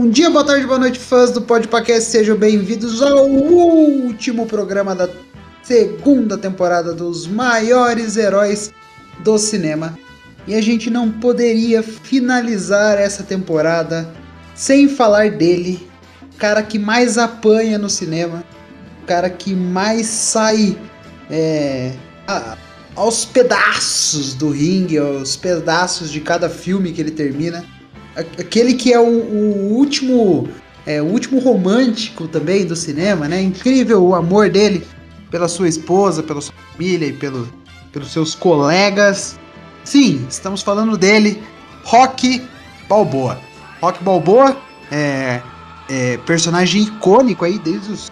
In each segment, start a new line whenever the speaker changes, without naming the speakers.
Bom dia, boa tarde, boa noite, fãs do Podpacast. Sejam bem-vindos ao último programa da segunda temporada dos maiores heróis do cinema. E a gente não poderia finalizar essa temporada sem falar dele, o cara que mais apanha no cinema, o cara que mais sai é, a, aos pedaços do ringue, aos pedaços de cada filme que ele termina aquele que é o, o último é, o último romântico também do cinema, né? Incrível o amor dele pela sua esposa, pela sua família e pelo, pelos seus colegas. Sim, estamos falando dele, Rock Balboa. Rock Balboa é, é personagem icônico aí desde os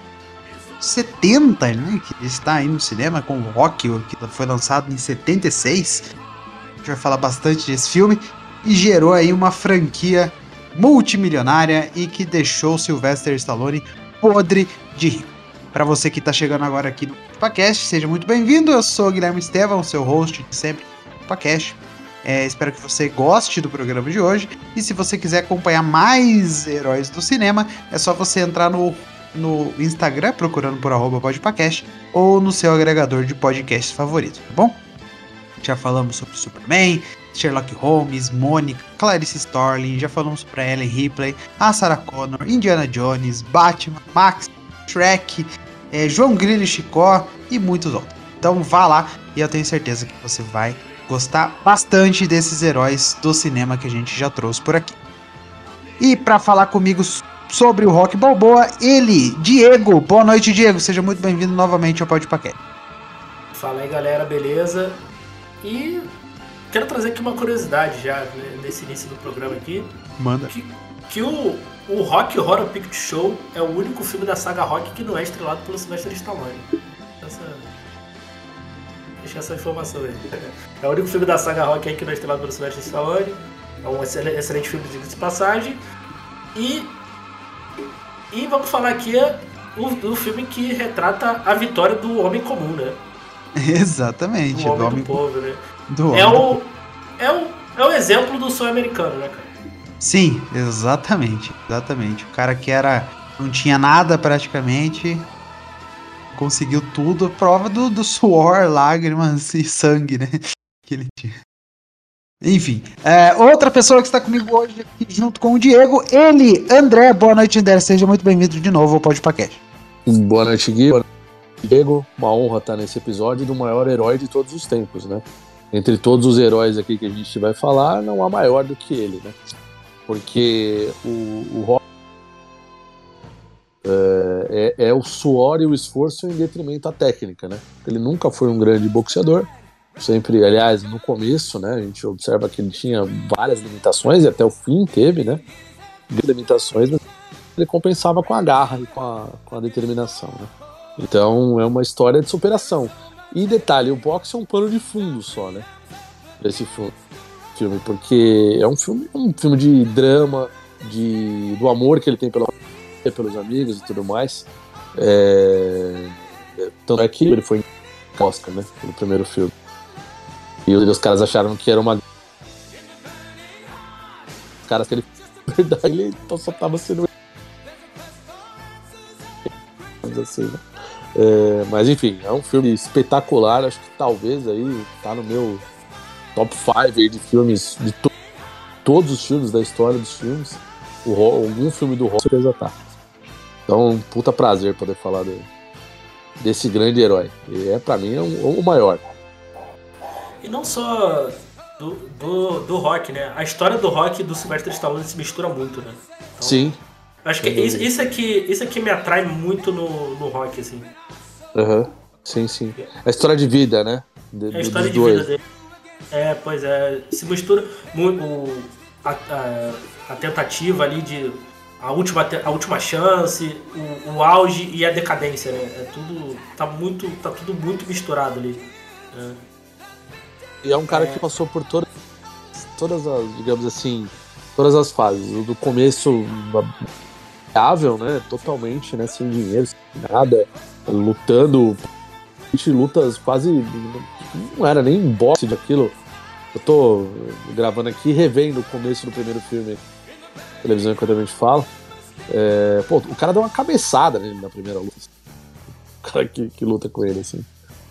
70, né? Que está aí no cinema com o Rock, que foi lançado em 76. A gente vai falar bastante desse filme e gerou aí uma franquia multimilionária e que deixou Sylvester Stallone podre de rico. Para você que está chegando agora aqui no podcast, seja muito bem-vindo. Eu sou Guilherme Estevam, seu host de sempre do podcast. É, espero que você goste do programa de hoje. E se você quiser acompanhar mais heróis do cinema, é só você entrar no, no Instagram procurando por podpacast ou no seu agregador de podcasts favorito, tá bom? Já falamos sobre Superman, Sherlock Holmes, Mônica, Clarice Starling, já falamos para Ellen Ripley, a Sarah Connor, Indiana Jones, Batman, Max, Shrek, é, João Grilo e Chicó e muitos outros. Então vá lá e eu tenho certeza que você vai gostar bastante desses heróis do cinema que a gente já trouxe por aqui. E para falar comigo sobre o Rock Balboa, ele, Diego. Boa noite, Diego. Seja muito bem-vindo novamente ao Pode Paquete.
Fala aí, galera, beleza? E quero trazer aqui uma curiosidade já né, nesse início do programa aqui.
Manda.
Que, que o, o Rock Horror Picture Show é o único filme da saga Rock que não é estrelado pelo Sylvester Stallone. Essa, deixa essa informação aí. É o único filme da saga Rock aí que não é estrelado pelo Sylvester Stallone. É um excelente, excelente filme de passagem. E, e vamos falar aqui o, do filme que retrata a vitória do homem comum, né?
Exatamente.
Do homem do, homem... do povo, né? Do é, o, é, o, é o exemplo do sonho americano, né, cara?
Sim, exatamente. Exatamente. O cara que era. não tinha nada praticamente. Conseguiu tudo. Prova do, do suor, lágrimas e sangue, né? Que ele tinha. Enfim, é, outra pessoa que está comigo hoje aqui junto com o Diego, ele, André. Boa noite, André. Seja muito bem-vindo de novo ao Pode Paquete.
Boa noite, Gui. Boa noite, Diego. Uma honra estar nesse episódio do maior herói de todos os tempos, né? Entre todos os heróis aqui que a gente vai falar, não há maior do que ele, né? Porque o, o Rock é, é, é, o suor e o esforço em detrimento da técnica, né? Ele nunca foi um grande boxeador, sempre, aliás, no começo, né? A gente observa que ele tinha várias limitações e até o fim teve, né? Limitações, mas ele compensava com a garra e com a, com a determinação, né? Então é uma história de superação. E detalhe, o boxe é um pano de fundo só, né? Desse filme, porque é um filme, um filme de drama, de, do amor que ele tem pela, pelos amigos e tudo mais. É, tanto é que ele foi em Oscar, né? No primeiro filme. E os caras acharam que era uma. Os caras que ele. Na verdade, ele só tava sendo. Assim, né? É, mas enfim, é um filme espetacular. Acho que talvez aí tá no meu top 5 de filmes, de to todos os filmes da história dos filmes. O, algum filme do Rock certeza tá. Então, um puta prazer poder falar de, desse grande herói. E é, pra mim, é um, o maior.
E não só do, do, do rock, né? A história do rock e do Sylvester Stallone se mistura muito, né?
Então, Sim.
Acho que isso, isso, aqui, isso aqui me atrai muito no, no rock, assim.
Aham, uhum. sim, sim. A história de vida, né?
De, é a história de dois. vida dele. É, pois é. Se mistura muito a, a, a, tentativa ali de, a última, a última chance, o, o auge e a decadência, né? É tudo. Tá muito. tá tudo muito misturado ali. Né?
E é um cara é. que passou por todas, todas as, digamos assim, todas as fases. Do começo viável, né? Totalmente, né? Sem dinheiro, sem nada, lutando. Lutas quase. Não era nem boxe daquilo. Eu tô gravando aqui, revendo o começo do primeiro filme televisão enquanto a gente fala. É, pô, o cara deu uma cabeçada nele na primeira luta. O cara que, que luta com ele, assim.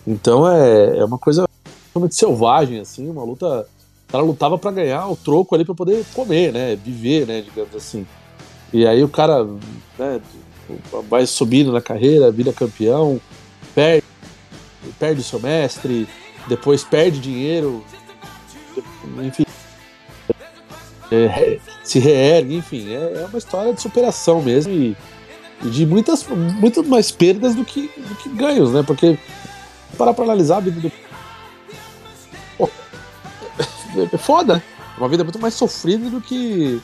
Então é, é uma coisa totalmente selvagem, assim, uma luta. O cara lutava para ganhar o troco ali para poder comer, né? Viver, né? Digamos assim. E aí o cara né, vai subindo na carreira, vira campeão, perde, perde o seu mestre, depois perde dinheiro, enfim, é, se reergue, enfim, é, é, uma história de superação mesmo e, e, de muitas, muito mais perdas do que, do que ganhos, né? Porque parar pra analisar a vida do. É foda, né? Uma vida muito mais sofrida do que,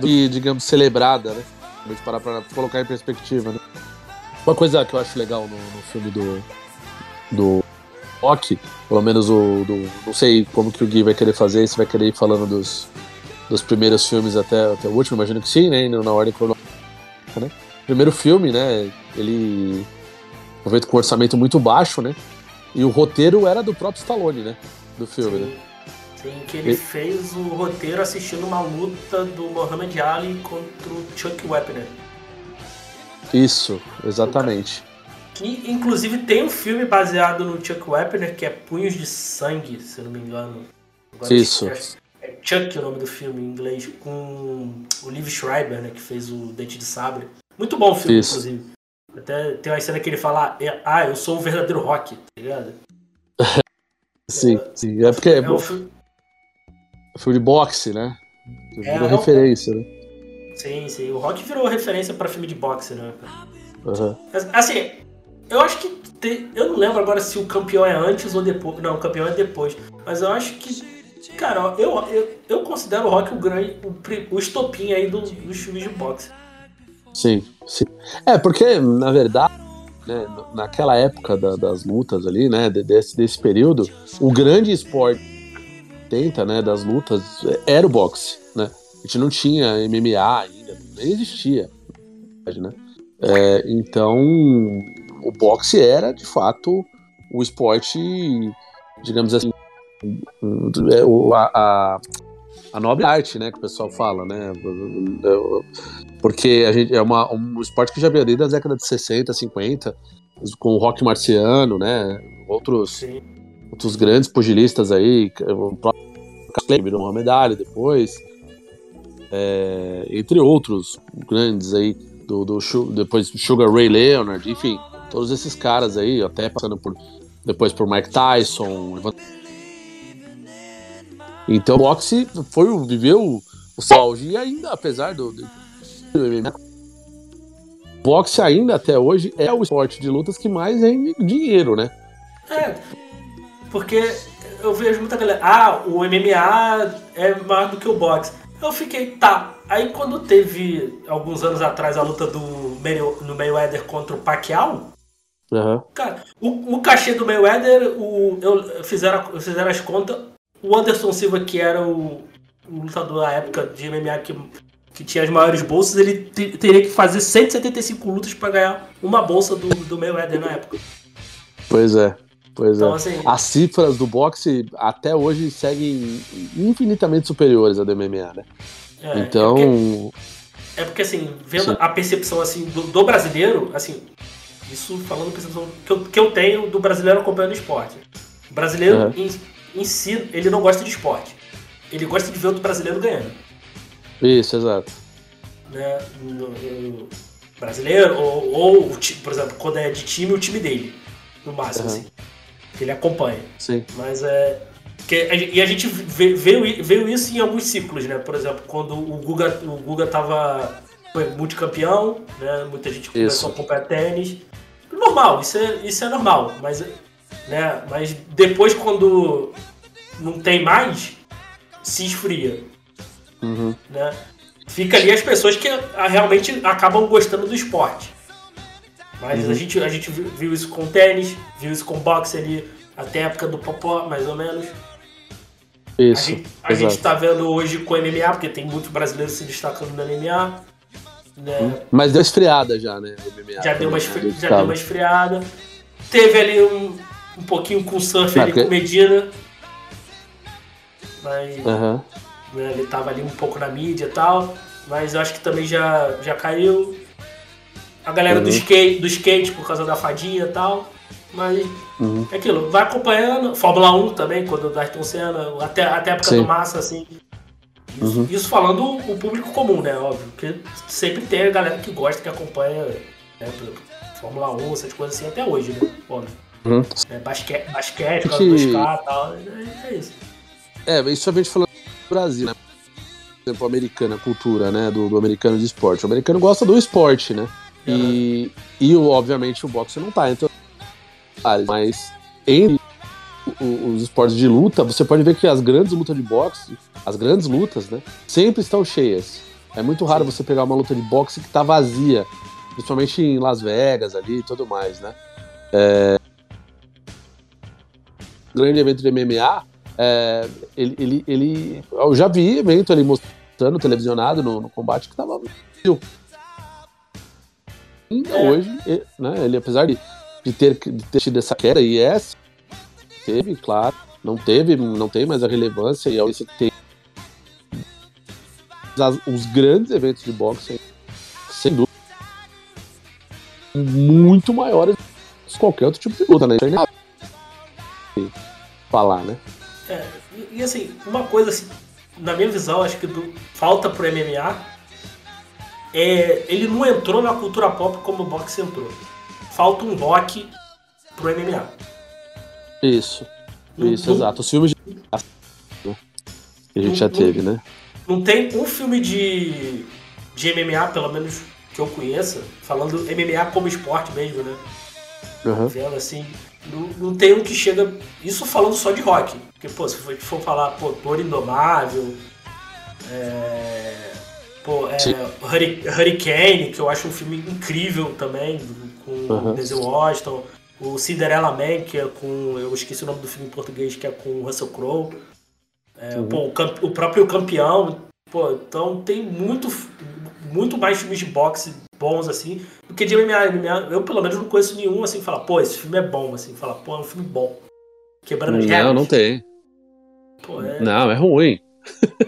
que digamos, celebrada, né? Gente parar pra colocar em perspectiva, né? Uma coisa que eu acho legal no, no filme do, do Rock, pelo menos o do, não sei como que o Gui vai querer fazer, se vai querer ir falando dos, dos primeiros filmes até, até o último, imagino que sim, né? Na ordem cronológica, né? Primeiro filme, né? Ele feito com um orçamento muito baixo, né? E o roteiro era do próprio Stallone, né? Do filme,
sim.
né?
Sim, que ele e... fez o roteiro assistindo uma luta do Muhammad Ali contra o Chuck Wepner.
Isso, exatamente.
Que inclusive tem um filme baseado no Chuck Wepner que é Punhos de Sangue, se eu não me engano.
Agora Isso.
É Chuck é o nome do filme em inglês, com o Liv Schreiber, né, que fez o Dente de Sabre. Muito bom o filme, Isso. inclusive. Até tem uma cena que ele fala, ah, eu sou o verdadeiro rock, tá ligado?
sim, é, sim. É porque é, é um filme... filme de boxe, né? É, virou referência, né?
Sim, sim. O rock virou referência para filme de boxe, né? Uhum. Assim, eu acho que. Te... Eu não lembro agora se o campeão é antes ou depois. Não, o campeão é depois. Mas eu acho que Cara, eu, eu, eu considero o rock o grande, o, o estopim aí do, dos filmes de boxe.
Sim, sim. É, porque, na verdade, né, naquela época da, das lutas ali, né, desse, desse período, o grande esporte tenta, né, das lutas era o boxe, né? A gente não tinha MMA ainda, nem existia, né? É, então, o boxe era, de fato, o esporte, digamos assim, é, a, a, a nobre arte, né, que o pessoal fala, né? Porque a gente é uma, um esporte que já veio desde a década de 60, 50, com o rock marciano, né? Outros, outros grandes pugilistas aí, o próprio virou uma medalha depois, é, entre outros grandes aí, do, do, depois Sugar Ray Leonard, enfim, todos esses caras aí, até passando por depois por Mike Tyson, então o boxe foi, viveu o seu auge e ainda, apesar do, do boxe ainda até hoje é o esporte de lutas que mais rende dinheiro, né?
É, porque eu vejo muita galera, ah, o MMA é maior do que o boxe. Eu fiquei, tá. Aí quando teve, alguns anos atrás, a luta do no Mayweather contra o Pacquiao,
uhum.
cara, o, o cachê do Mayweather, o, eu, fizeram, fizeram as contas, o Anderson Silva, que era o, o lutador da época de MMA que, que tinha as maiores bolsas, ele teria que fazer 175 lutas para ganhar uma bolsa do, do Mayweather na época.
Pois é. Pois então, é. Assim, As cifras do boxe até hoje seguem infinitamente superiores à do MMA, né? É, então.
É porque, é porque assim, vendo Sim. a percepção assim, do, do, brasileiro, assim, isso falando percepção que eu, que eu tenho do brasileiro acompanhando esporte. O brasileiro, uhum. em, em si, ele não gosta de esporte. Ele gosta de ver outro brasileiro ganhando.
Isso, exato.
Né? No, no brasileiro, ou, ou, por exemplo, quando é de time, o time dele. No máximo, uhum. assim. Que ele acompanha.
Sim.
Mas é. Que, e a gente veio, veio isso em alguns ciclos, né? Por exemplo, quando o Guga, o Guga tava foi multicampeão, né? Muita gente começou isso. a acompanhar tênis. Normal, isso é, isso é normal, mas né? Mas depois quando não tem mais, se esfria.
Uhum.
Né? fica ali as pessoas que ah, realmente acabam gostando do esporte. Mas
Uhum.
a, gente, a gente viu isso com tênis, viu isso com boxe ali, até a época do Popó, mais ou menos. A
Isso,
gente, a
exato.
gente tá vendo hoje com MMA, porque tem muitos brasileiros se destacando no MMA. Né?
Mas deu esfriada já, né? o MMA
Já, deu uma, esfri- já deu uma esfriada. Teve ali um, um pouquinho com surf
Ah,
ali
porque-
com Medina. Mas
Aham.
né, ele tava ali um pouco na mídia e tal. Mas eu acho que também já, já caiu. A galera do,
Uhum.
skate, do skate por causa da fadinha e tal. Mas
Uhum.
é aquilo, vai acompanhando. Fórmula 1 também, quando o Ayrton Senna, até, até a época
Sim.
do Massa, assim. Isso,
Uhum.
isso falando o público comum, né? Óbvio. Porque sempre tem a galera que gosta, que acompanha né, Fórmula 1, essas coisas assim, até hoje, né? Óbvio.
Uhum.
É, basquete, basquete, por
Que-
causa do 2K e tal. É, é isso.
É, isso a gente falando do Brasil, né? Por exemplo, o americano, a cultura, né? Do, do americano de esporte. O americano gosta do esporte, né? E, e obviamente o boxe não tá entre mas entre os esportes de luta, você pode ver que as grandes lutas de boxe, as grandes lutas, né, sempre estão cheias. É muito raro você pegar uma luta de boxe que tá vazia, principalmente em Las Vegas ali e tudo mais, né? É... O grande evento de MMA, é, ele, ele, ele- eu já vi evento ali mostrando televisionado no, no combate que tava E
É.
Hoje, né, ele apesar de, de, ter, de ter tido essa queda, e é, teve, claro, não teve, não tem mais a relevância, e é isso que tem os grandes eventos de boxe, sem dúvida, muito maiores que qualquer outro tipo de luta, né? É falar, né?
É, e, e, assim, uma coisa, assim, na minha visão, acho que do- falta pro MMA é. Ele não entrou na cultura pop como o boxe entrou. Falta um rock pro MMA.
Isso,
Não-
isso,
não-
exato. Os filmes de que a gente já
Não-
teve, né?
Não tem um filme de, de MMA, pelo menos que eu conheça, falando MMA como esporte mesmo, né?
Aham.
Vendo assim, não, não tem um que chega. Isso falando só de rock. Porque, pô, se for, for falar, pô, Toro Indomável, é, pô, é, Hurricane, que eu acho um filme incrível também, com o Denzel Washington, o Cinderella Man, que é com. Eu esqueci o nome do filme em português, que é com o Russell Crowe. É,
Uhum.
pô, o, camp- o próprio campeão. Pô, então tem muito, muito mais filmes de boxe bons assim do que de MMA. MMA eu pelo menos não conheço nenhum assim que fala, pô, esse filme é bom, assim, fala, pô, é um filme bom. Quebrando.
Não, não tem.
Pô, é,
Não, é ruim.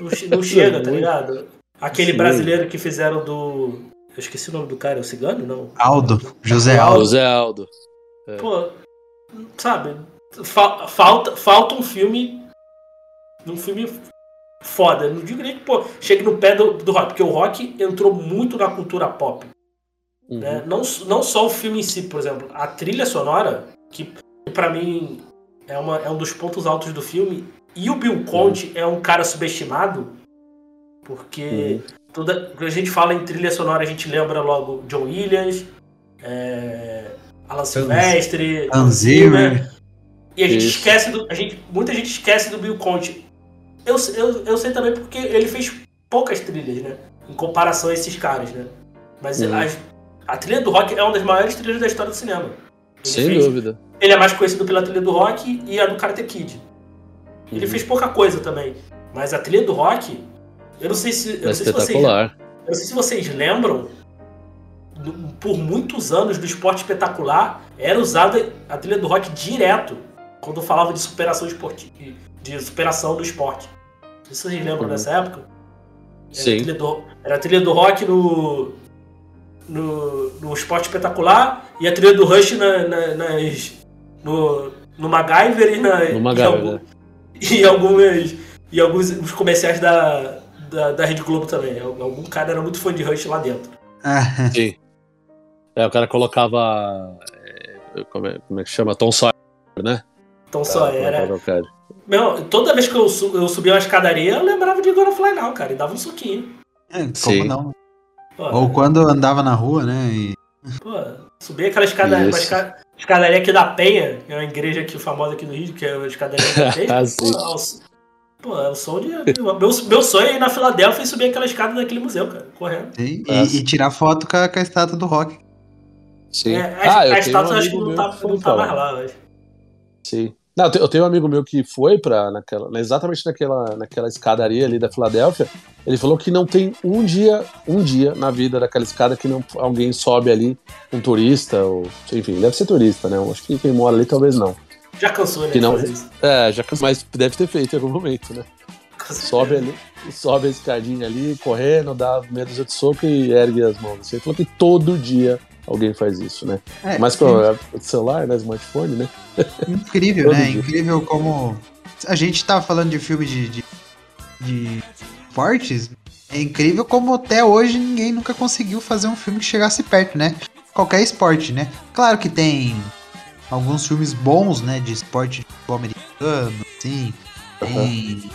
não, não chega, tá
Sim.
ligado? Aquele
Sim.
brasileiro que fizeram do. Eu esqueci o nome do cara, é o Cigano? Não.
Aldo, José
Aldo.
José Aldo. É.
Pô, sabe? fa- falta, falta um filme. Um filme foda. Não digo nem que, pô, chegue no pé do, do rock, porque o rock entrou muito na cultura pop.
Uhum.
né? Não, não só o filme em si, por exemplo, a trilha sonora, que pra mim é, uma, é um dos pontos altos do filme, e o Bill Conte é um cara subestimado, porque toda, quando a gente fala em trilha sonora, a gente lembra logo John Williams, é, Alan Silvestre,
Zimmer.
e a gente
Isso.
esquece do. A gente, muita gente esquece do Bill Conte. Eu, eu, eu sei também porque ele fez poucas trilhas, né? Em comparação a esses caras, né? Mas
Uhum.
as- a trilha do rock é uma das maiores trilhas da história do cinema. Ele
Sem
fez-
dúvida.
Ele é mais conhecido pela trilha do rock e a do Karate Kid. Ele
Uhum.
fez pouca coisa também. Mas a trilha do rock, eu não sei se. Eu não sei se vocês eu não sei se vocês lembram, por muitos anos do esporte espetacular, era usada a trilha do rock direto quando falava de superação esportiva, de superação do esporte. Não sei se vocês lembram
Uhum.
dessa época. Era a
Sim.
trilha do, era a trilha do rock no, no, no esporte espetacular e a trilha do Rush na, na- nas, no, no MacGyver e, na,
No
e
MacGyver,
algum-
né?
e algumas e alguns os comerciais da, da, da Rede Globo também. Algum cara era muito fã de Rush lá dentro.
Ah,
Sim. É, o cara colocava. é, como, é, como é que chama? Tom Sawyer, né? Pra- pra
era.
colocar.
Meu, toda vez que eu, su- eu subia uma escadaria, eu lembrava de Gonna Fly Now, cara, e dava um suquinho.
é, como
Sim.
não?
Pô,
Ou quando andava na rua, né? E...
pô, subia aquela escadaria, esca- escadaria aqui da Penha, que é uma igreja aqui famosa aqui do Rio, que é a escadaria da Penha.
Ah.
Pô, Pô, é o sonho de. meu, meu sonho é ir na Filadélfia e subir aquela escada daquele museu, cara, correndo.
Sim, e, e tirar foto com a, com a estátua do rock.
Sim.
É, a,
ah, eu
a
tenho
estátua
um
acho que não tá,
que
não tá mais
lá.
acho.
Sim. Não, eu tenho- eu tenho um amigo meu que foi para naquela, exatamente naquela, naquela escadaria ali da Filadélfia. Ele falou que não tem um dia, um dia na vida daquela escada que não alguém sobe ali, um turista, ou enfim, deve ser turista, né? Eu acho que quem mora ali talvez não.
Já cansou, né?
Que não-. É, já mas deve ter feito em algum momento, né?
Cansou.
Sobe ali, sobe a escadinha ali, correndo, dá meia dúzia de soco e ergue as mãos. Ele falou que todo dia alguém faz isso, né?
É,
Mas com o celular, né? Smartphone, né?
Incrível, né?
dia.
Incrível como. A gente tá falando de filme de, de, de esportes. É incrível como até hoje ninguém nunca conseguiu fazer um filme que chegasse perto, né? Qualquer esporte, né? Claro que tem alguns filmes bons, né? De esporte de futebol americano, assim. Tem.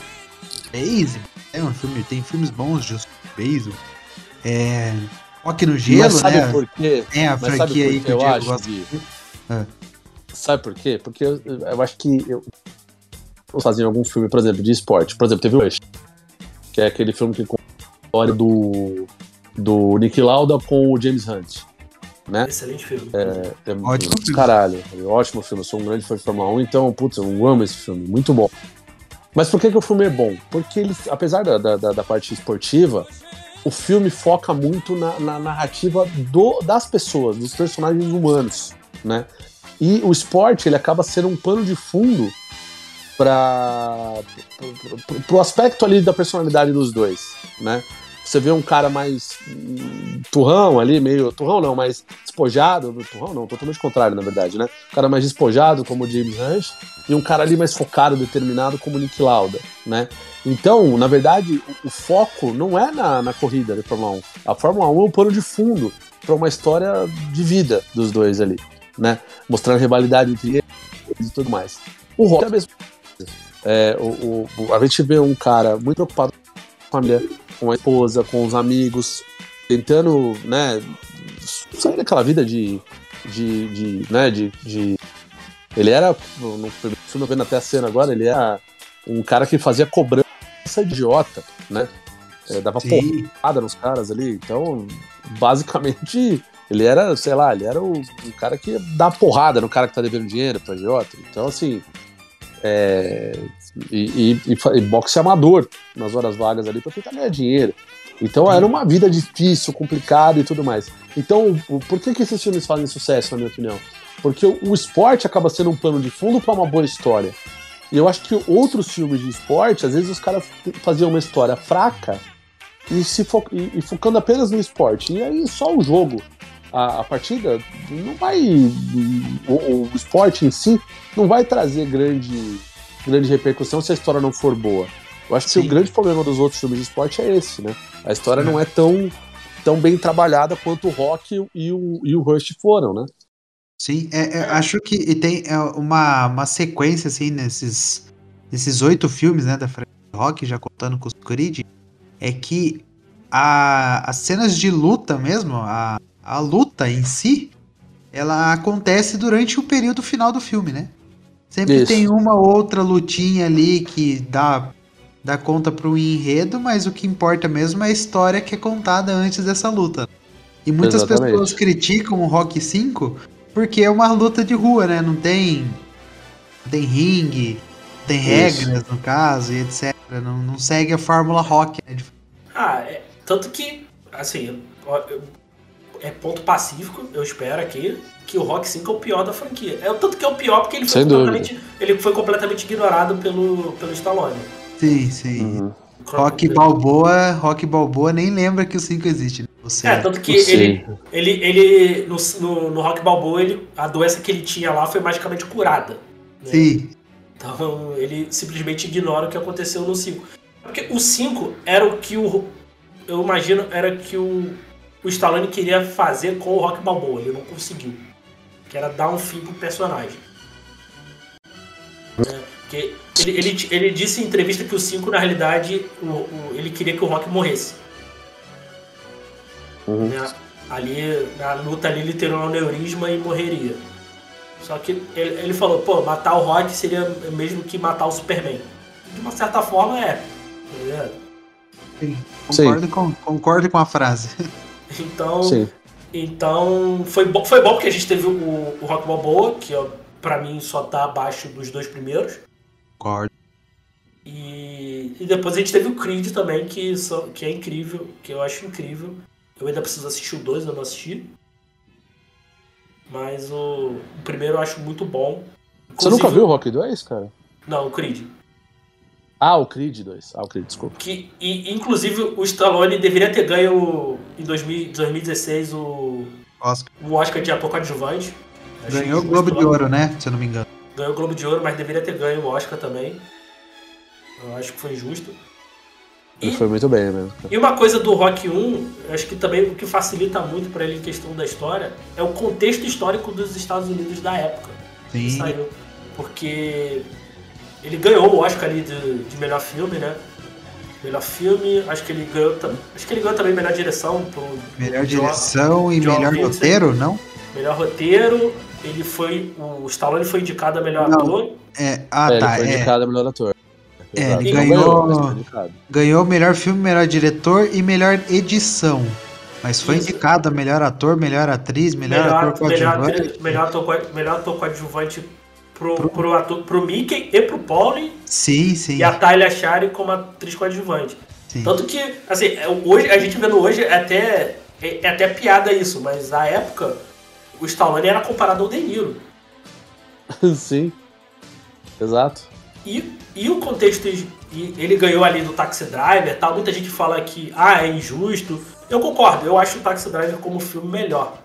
Beisebol. É um filme, tem filmes bons de beisebol. É. Rock no gelo,
Mas sabe
né?
por quê?
Tem a
Mas sabe
franquia aí
que eu
Diego
acho,
gosta.
Gui?
Ah.
Sabe por quê? Porque eu, eu acho que eu eu fazia algum filme, por exemplo, de esporte. Por exemplo, teve o Rush, que é aquele filme que conta a história do, do Nick Lauda com o James Hunt. Né?
Excelente filme.
É,
Ótimo filme.
Caralho, ótimo filme. Eu sou um grande fã de Fórmula 1, então, putz, eu amo esse filme, muito bom. Mas por que, que o filme é bom? Porque ele, apesar da, da, da- da parte esportiva, o filme foca muito na, na narrativa do, das pessoas, dos personagens humanos, né? E o esporte, ele acaba sendo um pano de fundo para o aspecto ali da personalidade dos dois, né? Você vê um cara mais hum, turrão ali, meio. Turrão não, mais despojado. Turrão não, totalmente contrário, na verdade, né? Um cara mais despojado, como o James Hunt, e um cara ali mais focado, determinado, como o Nick Lauda, né? Então, na verdade, o, o foco não é na, na corrida da Fórmula 1. A Fórmula 1 é um pano de fundo para uma história de vida dos dois ali, né? Mostrando a rivalidade entre eles e tudo mais. O Rock é a mesma coisa. É, o, o- a gente vê um cara muito preocupado com a família, com a esposa, com os amigos, tentando, né, sair daquela vida de, de, de né, de, de- ele era, no filme, vendo até a cena agora, ele era um cara que fazia cobrança idiota, né, É, dava
Sim.
porrada nos caras ali, então, basicamente, ele era, sei lá, ele era o, o cara que dá porrada no cara que tá devendo dinheiro pra idiota, então, assim, é, e, e, e, boxe amador nas horas vagas ali pra tentar ganhar dinheiro. Então era uma vida difícil, complicada e tudo mais. Então, por que, que esses filmes fazem sucesso, na minha opinião? Porque o, o esporte acaba sendo um plano de fundo para uma boa história. E eu acho que outros filmes de esporte, às vezes os caras faziam uma história fraca e, se fo e, e focando apenas no esporte. E aí só o jogo, a, a partida, não vai. O, o esporte em si não vai trazer grande, grande repercussão se a história não for boa. Eu acho que
Sim.
o grande problema dos outros filmes de esporte é esse, né? A história não é tão, tão bem trabalhada quanto o Rock e o, e o Rush foram, né?
Sim, é, é, acho que e tem é, uma, uma sequência, assim, nesses, nesses oito filmes, né, da franquia Rock, já contando com os Creed, é que a, as cenas de luta mesmo, a, a luta em si, ela acontece durante o período final do filme, né? Sempre
Isso.
tem uma outra lutinha ali que dá, dá conta pro enredo, mas o que importa mesmo é a história que é contada antes dessa luta. E muitas
Exatamente.
pessoas criticam o Rock 5 porque é uma luta de rua, né? Não tem, não tem ringue, não tem
Isso.
regras no caso e etc. Não, não segue a fórmula rock, né?
Ah, é, tanto que, assim, ó, eu- é ponto pacífico, eu espero aqui, que o Rock 5 é o pior da franquia. É o tanto que é o pior porque ele foi,
Sem
completamente, ele foi completamente ignorado pelo, pelo Stallone.
Sim, sim.
Uhum.
Rock Balboa, Rock Balboa nem lembra que o 5 existe. Né? Você,
É, tanto que ele, ele, ele no, no, no Rock Balboa, ele, a doença que ele tinha lá foi magicamente curada. né?
Sim,
Então ele simplesmente ignora o que aconteceu no 5. Porque o 5 era o que o. Eu imagino, era que o, o Stallone queria fazer com o Rock Balboa, ele não conseguiu. Que era dar um fim pro personagem. É, porque ele, ele, ele disse em entrevista que o 5, na realidade, o, o- ele queria que o Rock morresse.
Uhum.
né? Ali, na luta ali, ele teria um aneurisma e morreria. Só que ele, ele falou, pô, matar o Rock seria mesmo que matar o Superman. de uma certa forma é. Tá?
Sim, concordo, com, concordo com a frase.
Então,
Sim.
então foi, bom, foi bom porque a gente teve o, o Rock Balboa, que ó, pra mim só tá abaixo dos dois primeiros.
Concordo.
E, e depois a gente teve o Creed também, que, só, que é incrível, que eu acho incrível. Eu ainda preciso assistir o 2, eu não assisti. Mas o, o primeiro eu acho muito bom.
Você nunca
Inclusive-
viu o Rock 2, cara?
Não, o Creed.
Ah, o Creed 2. Ah, o Creed, desculpa.
Que, e, inclusive o Stallone deveria ter ganho em 2000 2016 o,
Oscar.
o Oscar de ator coadjuvante.
Ganhou o
justo
Globo de Ouro, né? Se eu não me engano.
Ganhou o Globo de Ouro, mas deveria ter ganho o Oscar também. Eu acho que foi injusto.
Ele
E,
foi muito bem mesmo.
e uma coisa do Rock 1, eu acho que também o que facilita muito para ele em questão da história é o contexto histórico dos Estados Unidos da época que
Sim.
saiu. Porque ele ganhou o Oscar ali de, de melhor filme, né? Melhor filme, acho que ele ganhou, tam- acho que ele ganhou também melhor direção pro
Melhor
John-
direção e
John
melhor
Vincent.
roteiro, não?
melhor roteiro. Ele foi o Stallone foi indicado a melhor
Não.
ator.
É, ah,
É,
tá.
ele foi
É.
indicado a melhor ator.
É, ele ganhou-
indicado.
Ganhou melhor filme, melhor diretor e melhor edição. Mas foi
Isso.
indicado a melhor ator, melhor atriz, melhor, ator
melhor,
coadjuvante.
melhor, ator, co- melhor ator coadjuvante pro, pro, ator, pro Mickey e pro Paulie
Sim, sim.
e a Tyler Shire como atriz coadjuvante.
sim.
Tanto que, assim, é, hoje, a gente vendo hoje é até, é, é até piada isso, mas na época o Stallone era comparado ao De Niro.
Sim. Exato.
E, e o contexto, e ele ganhou ali do Taxi Driver e tal, muita gente fala que, ah, é injusto. Eu concordo, eu acho o Taxi Driver como filme melhor.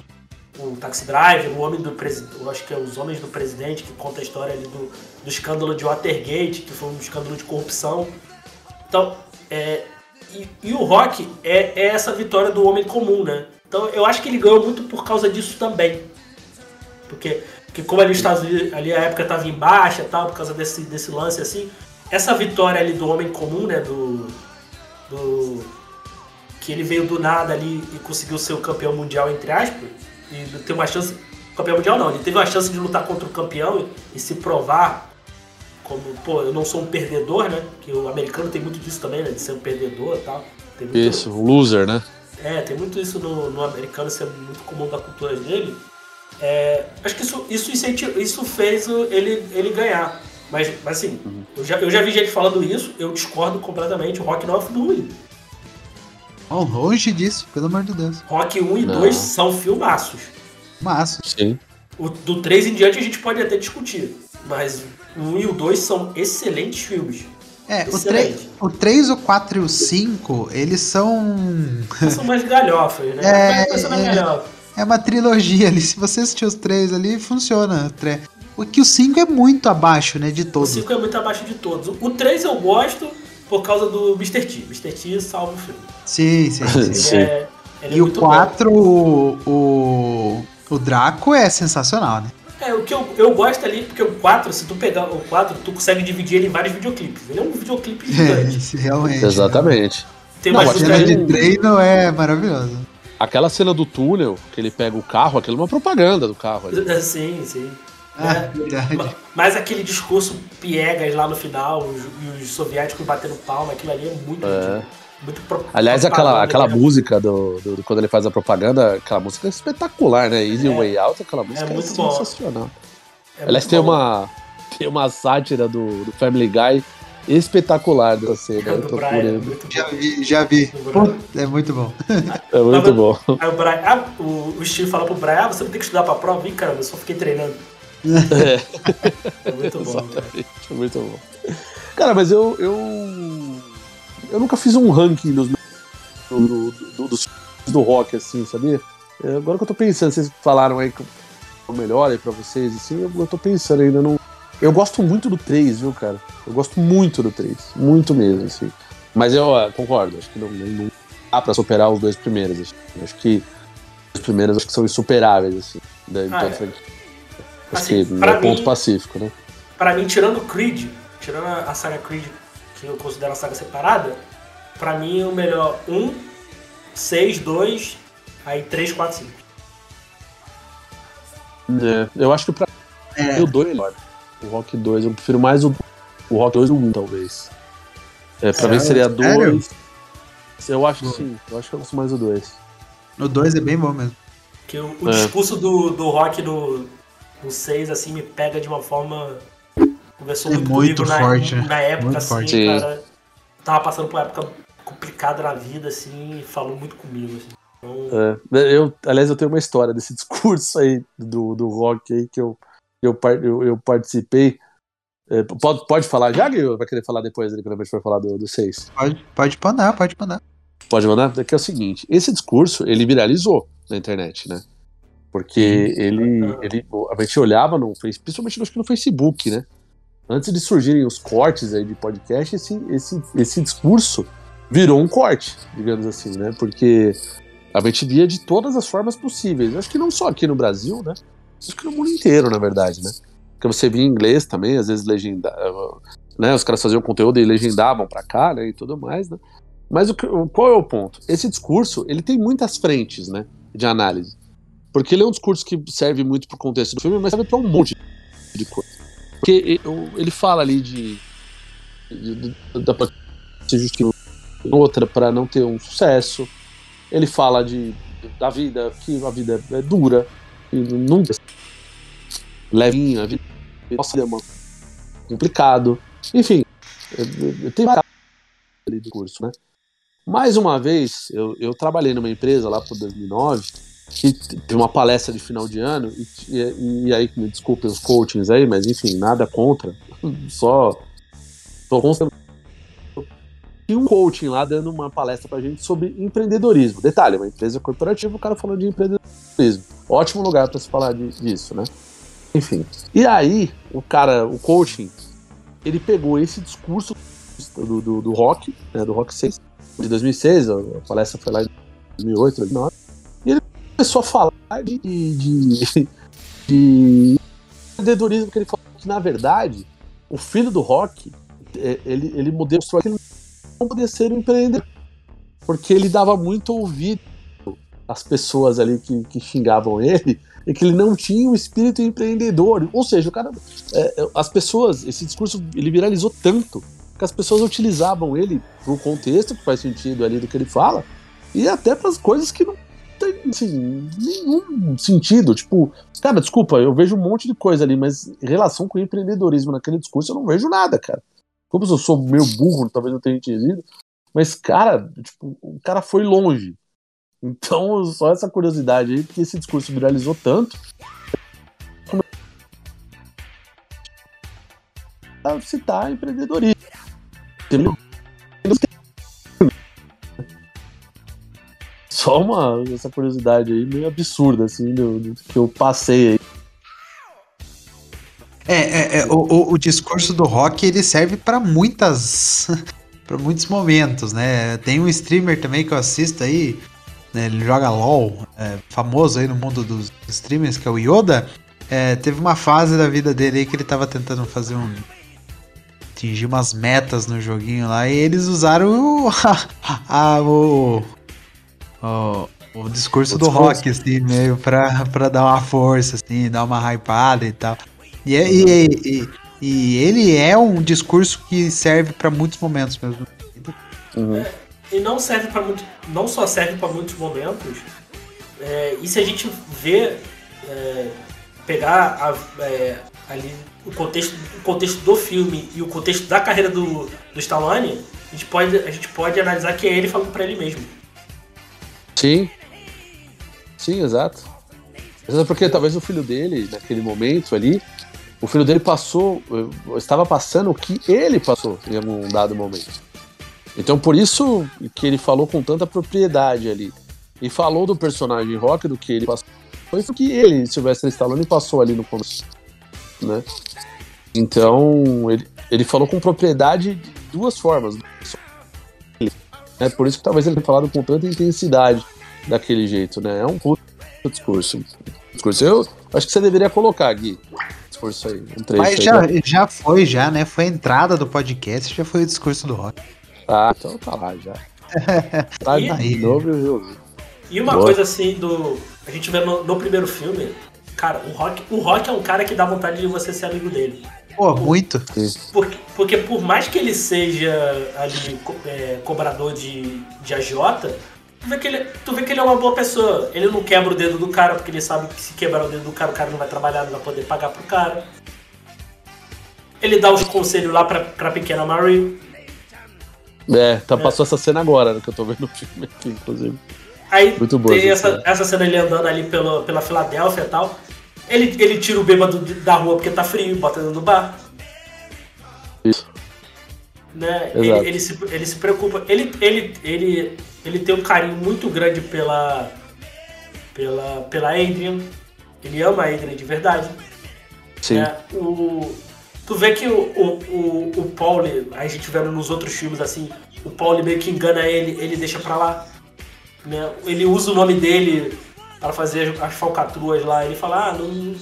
O Taxi Driver, o Homem do Presidente, acho que é Os Homens do Presidente, que conta a história ali do, do escândalo de Watergate, que foi um escândalo de corrupção. Então, é, e, e o Rock é, é essa vitória do homem comum, né? Então eu acho que ele ganhou muito por causa disso também. Porque, porque como ali os Estados Unidos, ali a época estava em baixa tal, por causa desse, desse lance assim, essa vitória ali do homem comum, né? Do. do que ele veio do nada ali e conseguiu ser o campeão mundial, entre aspas, e ter uma chance. Campeão mundial não, ele teve uma chance de lutar contra o campeão e, e se provar como, pô, eu não sou um perdedor, né? Que o americano tem muito disso também, né? De ser um perdedor e tal. Muito,
Isso, loser, né?
é, tem muito isso no, no americano, isso é muito comum da cultura dele. É, acho que isso, isso, isso fez ele, ele ganhar. Mas, mas assim, eu, já, eu já vi gente falando isso, eu discordo completamente. O Rock não é um filme ruim.
Oh, longe disso, pelo amor de Deus.
Rock 1 e
Não.
2 são filmaços.
Massa.
Sim.
O, do 3 em diante a gente pode até discutir. Mas o 1 e o 2 são excelentes filmes.
É, o,
Excelente.
3, o 3, o 4 e o 5, eles são.
São mais galhofas, né?
É, é.
galhofa.
É uma trilogia ali. Se você assistir os três ali, funciona. o O que o 5 é muito abaixo, né? De
O
todos.
5 é muito abaixo de todos. O 3 eu gosto por causa do Mr. T. Mr. T salva o filme.
Sim, sim, sim.
Sim.
é, é
E o
muito
4, o, o. O Draco é sensacional, né?
É, o que eu, eu gosto ali, porque o 4, se tu pegar o 4, tu consegue dividir ele em vários videoclipes. Ele é um videoclipe
É,
gigante.
isso realmente.
Exatamente.
Tem
Não,
umas
A cena de treino é maravilhosa.
Aquela cena do túnel, que ele pega o carro, aquilo é uma propaganda do carro. ali.
Sim, sim.
Ah,
É.
verdade.
Ma- Mas aquele discurso piegas lá no final, os, e os soviéticos batendo palma, aquilo ali é muito.
É.
muito pro-
Aliás, aquela, aquela
né?
música do, do- do- quando ele faz a propaganda, aquela música é espetacular, né? Easy
É.
Way Out, aquela música é,
muito bom.
sensacional.
É
Aliás,
muito
tem
bom.
uma, tem uma sátira do, do Family Guy espetacular dessa cena.
É
Eu
do Brian,
procurei.
muito bom.
Já vi, já vi. É muito bom.
É muito bom.
Aí o Brian, ah, o, o Steve fala pro Brian, ah, você não tem que estudar pra prova? Ih, caramba, eu só fiquei treinando. É muito bom?
Exatamente, é muito bom. Cara, mas eu. Eu, eu nunca fiz um ranking dos, do, do, do- dos do rock, assim, sabia? É, Agora que eu tô pensando, vocês falaram aí que o melhor aí pra vocês, assim, eu, eu tô pensando ainda não. Eu gosto muito do 3, viu, cara? Eu gosto muito do 3. Muito mesmo, assim. Mas eu ah, concordo, acho que não, não, não dá pra superar os dois primeiros. Assim. Acho que os primeiros acho que são insuperáveis, assim. Da, da
é. Assim, pra
é ponto
mim-
pacífico, né?
Pra mim, tirando o Creed, tirando a, saga Creed, que eu considero a saga separada, pra mim o melhor 1, 6, 2, aí 3, 4, 5.
É, eu acho que pra
É.
mim o 2 é melhor. O Rock 2, eu prefiro mais o o Rock 2 e o 1, talvez. É, pra
Sério?
mim seria
Sério?
2. Eu acho que sim, eu acho que eu gosto mais do 2.
O 2 é bem bom mesmo.
Que o, o
É.
discurso do, do rock no, no 6, assim, me pega de uma forma. Conversou
É
muito,
muito
comigo
forte,
na,
né?
na época,
Muito
assim,
forte.
Cara. Tava passando por uma época complicada na vida, assim, e falou muito comigo, assim. Então,
É, eu, aliás, eu tenho uma história desse discurso aí do, do rock aí que eu, eu, par- eu, eu participei. É, pode, pode falar já, Gui? Ou vai querer falar depois ali, quando a gente for falar do, do 6?
Pode, pode mandar, pode mandar.
Pode mandar? É que é o seguinte, esse discurso, ele viralizou na internet, né? Porque ele, ele, a gente olhava no principalmente no, acho que no Facebook, né? Antes de surgirem os cortes aí de podcast, esse, esse, esse discurso virou um corte, digamos assim, né? Porque a gente via de todas as formas possíveis. Acho que não só aqui no Brasil, né? Acho que no mundo inteiro, na verdade, né? Porque você via em inglês também, às vezes legenda, né? Os caras faziam conteúdo e legendavam pra cá, né? E tudo mais, né? Mas o- qual é o ponto? Esse discurso, ele tem muitas frentes, né? De análise. Porque ele é um discurso que serve muito pro contexto do filme, mas serve pra um monte de coisa. Porque ele fala ali de. de, de da se justificar outra para não ter um sucesso. Ele fala de da vida, que a vida é dura, e nunca levinha, a vida nossa, é complicado. Enfim, eu tenho várias ali do curso, né? Mais uma vez, eu, eu trabalhei numa empresa lá por 2009 que teve uma palestra de final de ano e, e, e aí me desculpem os coachings aí, mas enfim, nada contra, só tô considerando e um coaching lá dando uma palestra pra gente sobre empreendedorismo. Detalhe, uma empresa corporativa, o cara falando de empreendedorismo. Ótimo lugar para se falar de- disso, né? Enfim. E aí, o cara, o coaching, ele pegou esse discurso do, do, do Rock, né, do Rock 6, de 2006, a palestra foi lá em 2008, 2009, e ele começou a falar de, de, de empreendedorismo, que ele falou que, na verdade, o filho do Rock, eh, ele, ele mostrou que ele não podia ser um empreendedor, porque ele dava muito ouvido às pessoas ali que, que xingavam ele, e que ele não tinha o espírito empreendedor. Ou seja, o cara, é, é, as pessoas, esse discurso ele viralizou tanto que as pessoas utilizavam ele pro contexto que faz sentido ali do que ele fala e até para as coisas que não tem assim, nenhum sentido. Tipo, cara, desculpa, eu vejo um monte de coisa ali, mas em relação com empreendedorismo naquele discurso eu não vejo nada, cara. Como se eu sou meio burro, talvez não tenha entendido, mas cara, tipo, o cara foi longe. Então, só essa curiosidade aí, porque esse discurso viralizou tanto. Citar empreendedorismo. Entendeu? Só uma essa curiosidade aí meio absurda, assim, do, do que eu passei aí.
É, é, é, o, o, o discurso do rock ele serve para muitas para muitos momentos, né? Tem um streamer também que eu assisto aí, né, ele joga LOL, é, famoso aí no mundo dos streamers, que é o Yoda. É, teve uma fase da vida dele aí que ele tava tentando fazer um atingir umas metas no joguinho lá e eles usaram o a- a- o, o, o discurso
O
do
discurso.
rock assim meio pra, pra dar uma força assim, dar uma hypada e tal. E, é- e, e, e ele é um discurso que serve pra muitos momentos mesmo.
Uhum.
E não serve para muito, não só serve para muitos momentos. é, e se a gente vê é, pegar a- é, ali o contexto, o contexto do filme e o contexto da carreira do, do Stallone, a gente pode a gente pode analisar que é ele falando para ele mesmo.
Sim. Sim, exato. Exato, porque talvez o filho dele, naquele momento ali, o filho dele passou, eh, estava passando o que ele passou em algum dado momento. Então por isso que ele falou com tanta propriedade ali. E falou do personagem Rock, do que ele passou. Foi o que ele, Sylvester Stallone, passou ali no começo. Né? Então, ele, ele falou com propriedade de duas formas. É por isso que talvez ele tenha falado com tanta intensidade daquele jeito, né? É um puto discurso. discurso. Eu acho que você deveria colocar, Gui. Discurso aí, um trecho
Mas
aí.
já,
da-
já foi, já, né? Foi a entrada do podcast, já foi o discurso do rock.
Ah, então tá lá já. Tá
E-
de novo eu.
E uma
Boa.
coisa assim do a gente vê no, no primeiro filme, cara, o Rock, o Rock é um cara que dá vontade de você ser amigo dele.
Pô, muito.
Porque, porque por mais que ele seja ali é, cobrador de, de agiota, tu vê, que ele, tu vê que ele é uma boa pessoa. Ele não quebra o dedo do cara, porque ele sabe que se quebrar o dedo do cara, o cara não vai trabalhar, não vai poder pagar pro cara. Ele dá os conselhos lá pra, pra pequena Marie.
É, tá, passou essa cena agora, né, que eu tô vendo o filme aqui, inclusive.
Aí Muito boa tem essa, essa cena ele andando ali pelo, pela Filadélfia e tal. Ele, ele tira o bêbado da rua porque tá frio, bota dentro do bar.
Isso.
Né? Ele, ele, se, ele se preocupa. Ele, ele, ele, ele tem um carinho muito grande pela, pela, pela Adrian. Ele ama a Adrian de verdade.
Sim.
Né? O, tu vê que o, o, o, o Paul, a gente vendo nos outros filmes assim, o Paul meio que engana ele, ele deixa pra lá. Né? Ele usa o nome dele para fazer as falcatruas lá. Ele fala, ah, não,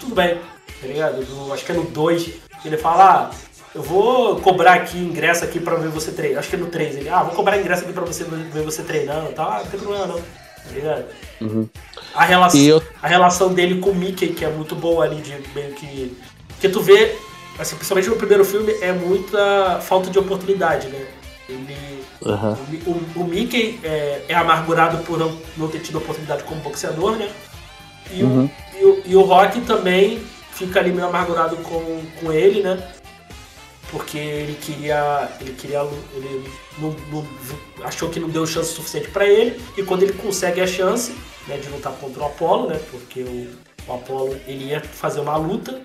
tudo bem, tá ligado? Acho que é no 2. Ele fala, ah, eu vou cobrar aqui ingresso aqui pra ver você treinar. Acho que é no 3. Ele, ah, vou cobrar ingresso aqui pra você ver você treinando e tal. Ah, não tem problema não. Tá ligado?
Uhum.
A, relação, eu... a relação dele com o Mickey, que é muito boa ali, de meio que. Porque tu vê, assim, principalmente no primeiro filme, é muita falta de oportunidade, né? Ele, uhum. o, o, Mickey é, é, amargurado por não, ter tido oportunidade como boxeador, né? E, uhum. o, e, o, e o Rock também fica ali meio amargurado com, com ele, né? Porque ele queria. Ele queria. Ele não, não, achou que não deu chance suficiente para ele. E quando ele consegue a chance né, de lutar contra o Apollo, né? Porque o, o Apollo ele ia fazer uma luta,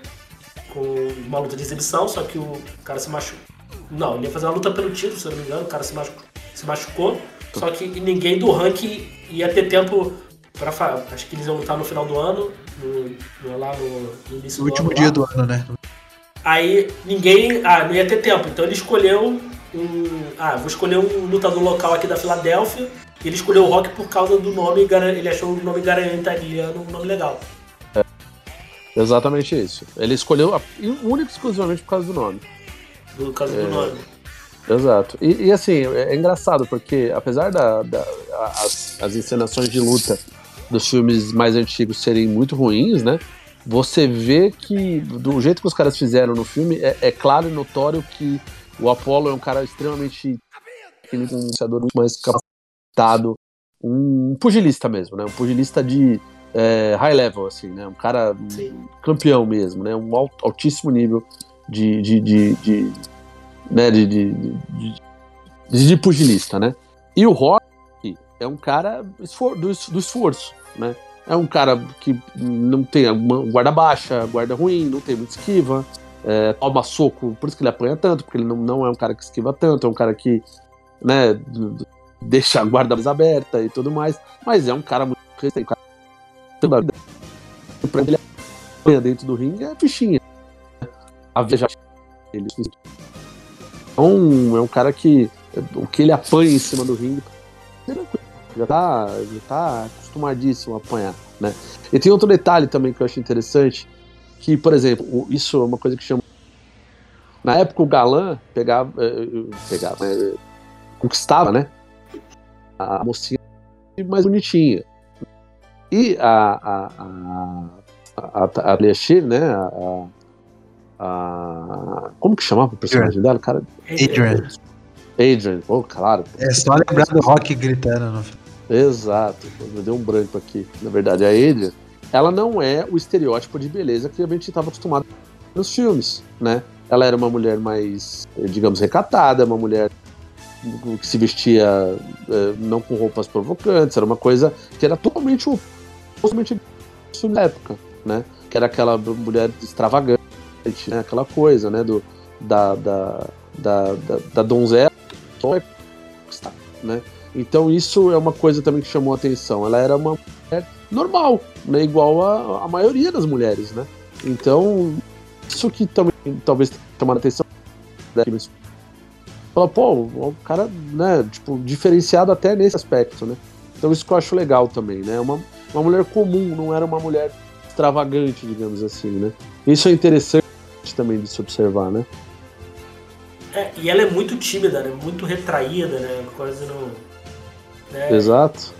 com uma luta de exibição, só que o cara se machucou não, ele ia fazer uma luta pelo título, se eu não me engano, o cara se machucou. Se machucou só que ninguém do ranking ia ter tempo para Acho que eles iam lutar no final do ano, no, no lá no, no início
no do último ano, dia lá. do ano, né?
Aí ninguém. Ah, não ia ter tempo. Então ele escolheu um. Ah, vou escolher um lutador local aqui da Filadélfia. E ele escolheu o Rock por causa do nome. Ele achou o nome garantido italiano um nome legal.
É, exatamente isso. Ele escolheu único e exclusivamente por causa do nome
do caso é, do nome.
Exato. E, e, assim, é, é engraçado, porque apesar da, da as, encenações de luta dos filmes mais antigos serem muito ruins, né? Você vê que, do jeito que os caras fizeram no filme, é, é claro e notório que o Apollo é um cara extremamente um vencedor muito mais capacitado, um pugilista mesmo, né? Um pugilista de é, high level, assim, né? Um cara Sim. campeão mesmo, né? Um altíssimo nível de, de, de, de né, de, de, de, de, pugilista, né? E o Rock é um cara do, do esforço, né? É um cara que não tem guarda baixa, guarda ruim, não tem muita esquiva, é, toma soco, por isso que ele apanha tanto, porque ele não, não é um cara que esquiva tanto, é um cara que, né, deixa a guarda mais aberta e tudo mais, mas é um cara muito resistente. Pra ele dentro do ringue é fichinha a viajar. Ele então, é um cara que o que ele apanha em cima do ringue já tá, já tá acostumadíssimo a apanhar, né? E tem outro detalhe também que eu acho interessante, que, por exemplo, isso é uma coisa que chama na época o galã pegava, eh, eh, pegava, né, conquistava, né? A mocinha mais bonitinha. E a a a, a, a, a né? A, a. Como que chamava o personagem Adrian. dela, cara?
Adrian.
Adrian, oh, claro.
É só lembrar do Rock gritando. No...
Exato, me deu um branco aqui. Na verdade, a Adrian, ela não é o estereótipo de beleza que a gente estava acostumado nos filmes, né? Ela era uma mulher mais, digamos, recatada, uma mulher que se vestia é, não com roupas provocantes, era uma coisa que era totalmente totalmente da época, né? Que era aquela mulher extravagante né? Aquela coisa, né? Do, da, da, da, da, da donzela, né? Então isso é uma coisa também que chamou a atenção. Ela era uma mulher normal, né? Igual a, a maioria das mulheres, né? Então isso que também talvez tenha a atenção. Né? Fala, pô, o cara, né? Tipo, diferenciado até nesse aspecto, né? Então isso que eu acho legal também, né? Uma, uma mulher comum, não era uma mulher extravagante, digamos assim, né? Isso é interessante também de se observar, né?
É, e ela é muito tímida, né? Muito retraída, né? Quase não.
Né? Exato.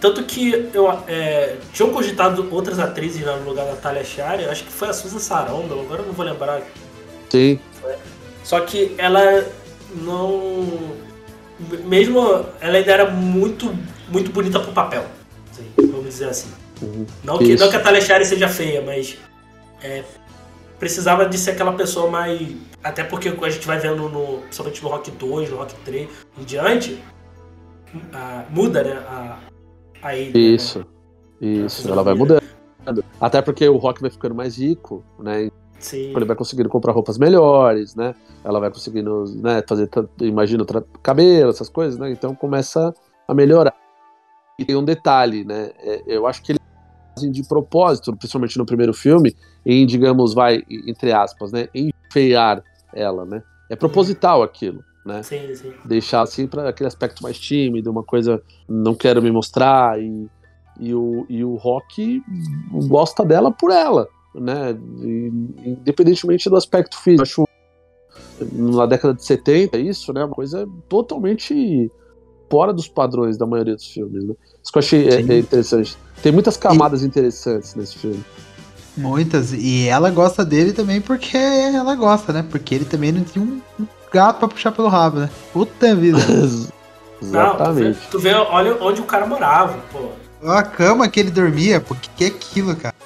Tanto que eu, é, tinham cogitado outras atrizes no lugar da Natália Shari, acho que foi a Susan Sarandon, agora eu não vou lembrar
Sim.
Só que ela não. Mesmo. Ela ainda era muito, muito bonita pro papel. assim, vamos dizer assim.
Uhum.
Não que,
Isso.
não que a Talia Shire seja feia, mas. é, precisava de ser aquela pessoa mais. Até porque a gente vai vendo no. Principalmente no Rock 2, no Rock 3 em diante. a- muda, né? A, a Ada, né?
Isso. Isso. Ela vai mudando. Até porque o Rock vai ficando mais rico, né?
Sim.
Ele vai conseguindo comprar roupas melhores, né? Ela vai conseguindo, né, fazer, tra- cabelo, essas coisas, né? Então começa a melhorar. E tem um detalhe, né? é, eu acho que eles fazem de propósito, principalmente no primeiro filme, em, digamos, vai, entre aspas, né? Enfeiar ela, né? É proposital aquilo, né?
Sim, sim.
deixar assim para aquele aspecto mais tímido, uma coisa não quero me mostrar e, e, o, e o Rock gosta dela por ela, né? E, independentemente do aspecto físico. Acho na década de 70 isso, né? Uma coisa totalmente fora dos padrões da maioria dos filmes, né? Isso que eu achei é, é interessante. Tem muitas camadas interessantes nesse filme.
Muitas. E ela gosta dele também porque ela gosta, né? Porque ele também não tinha um um gato pra puxar pelo rabo, né? Puta vida.
Não, tu vê,
Exatamente.
tu vê olha onde o cara morava, pô.
A cama que ele dormia, pô, que que é aquilo, cara?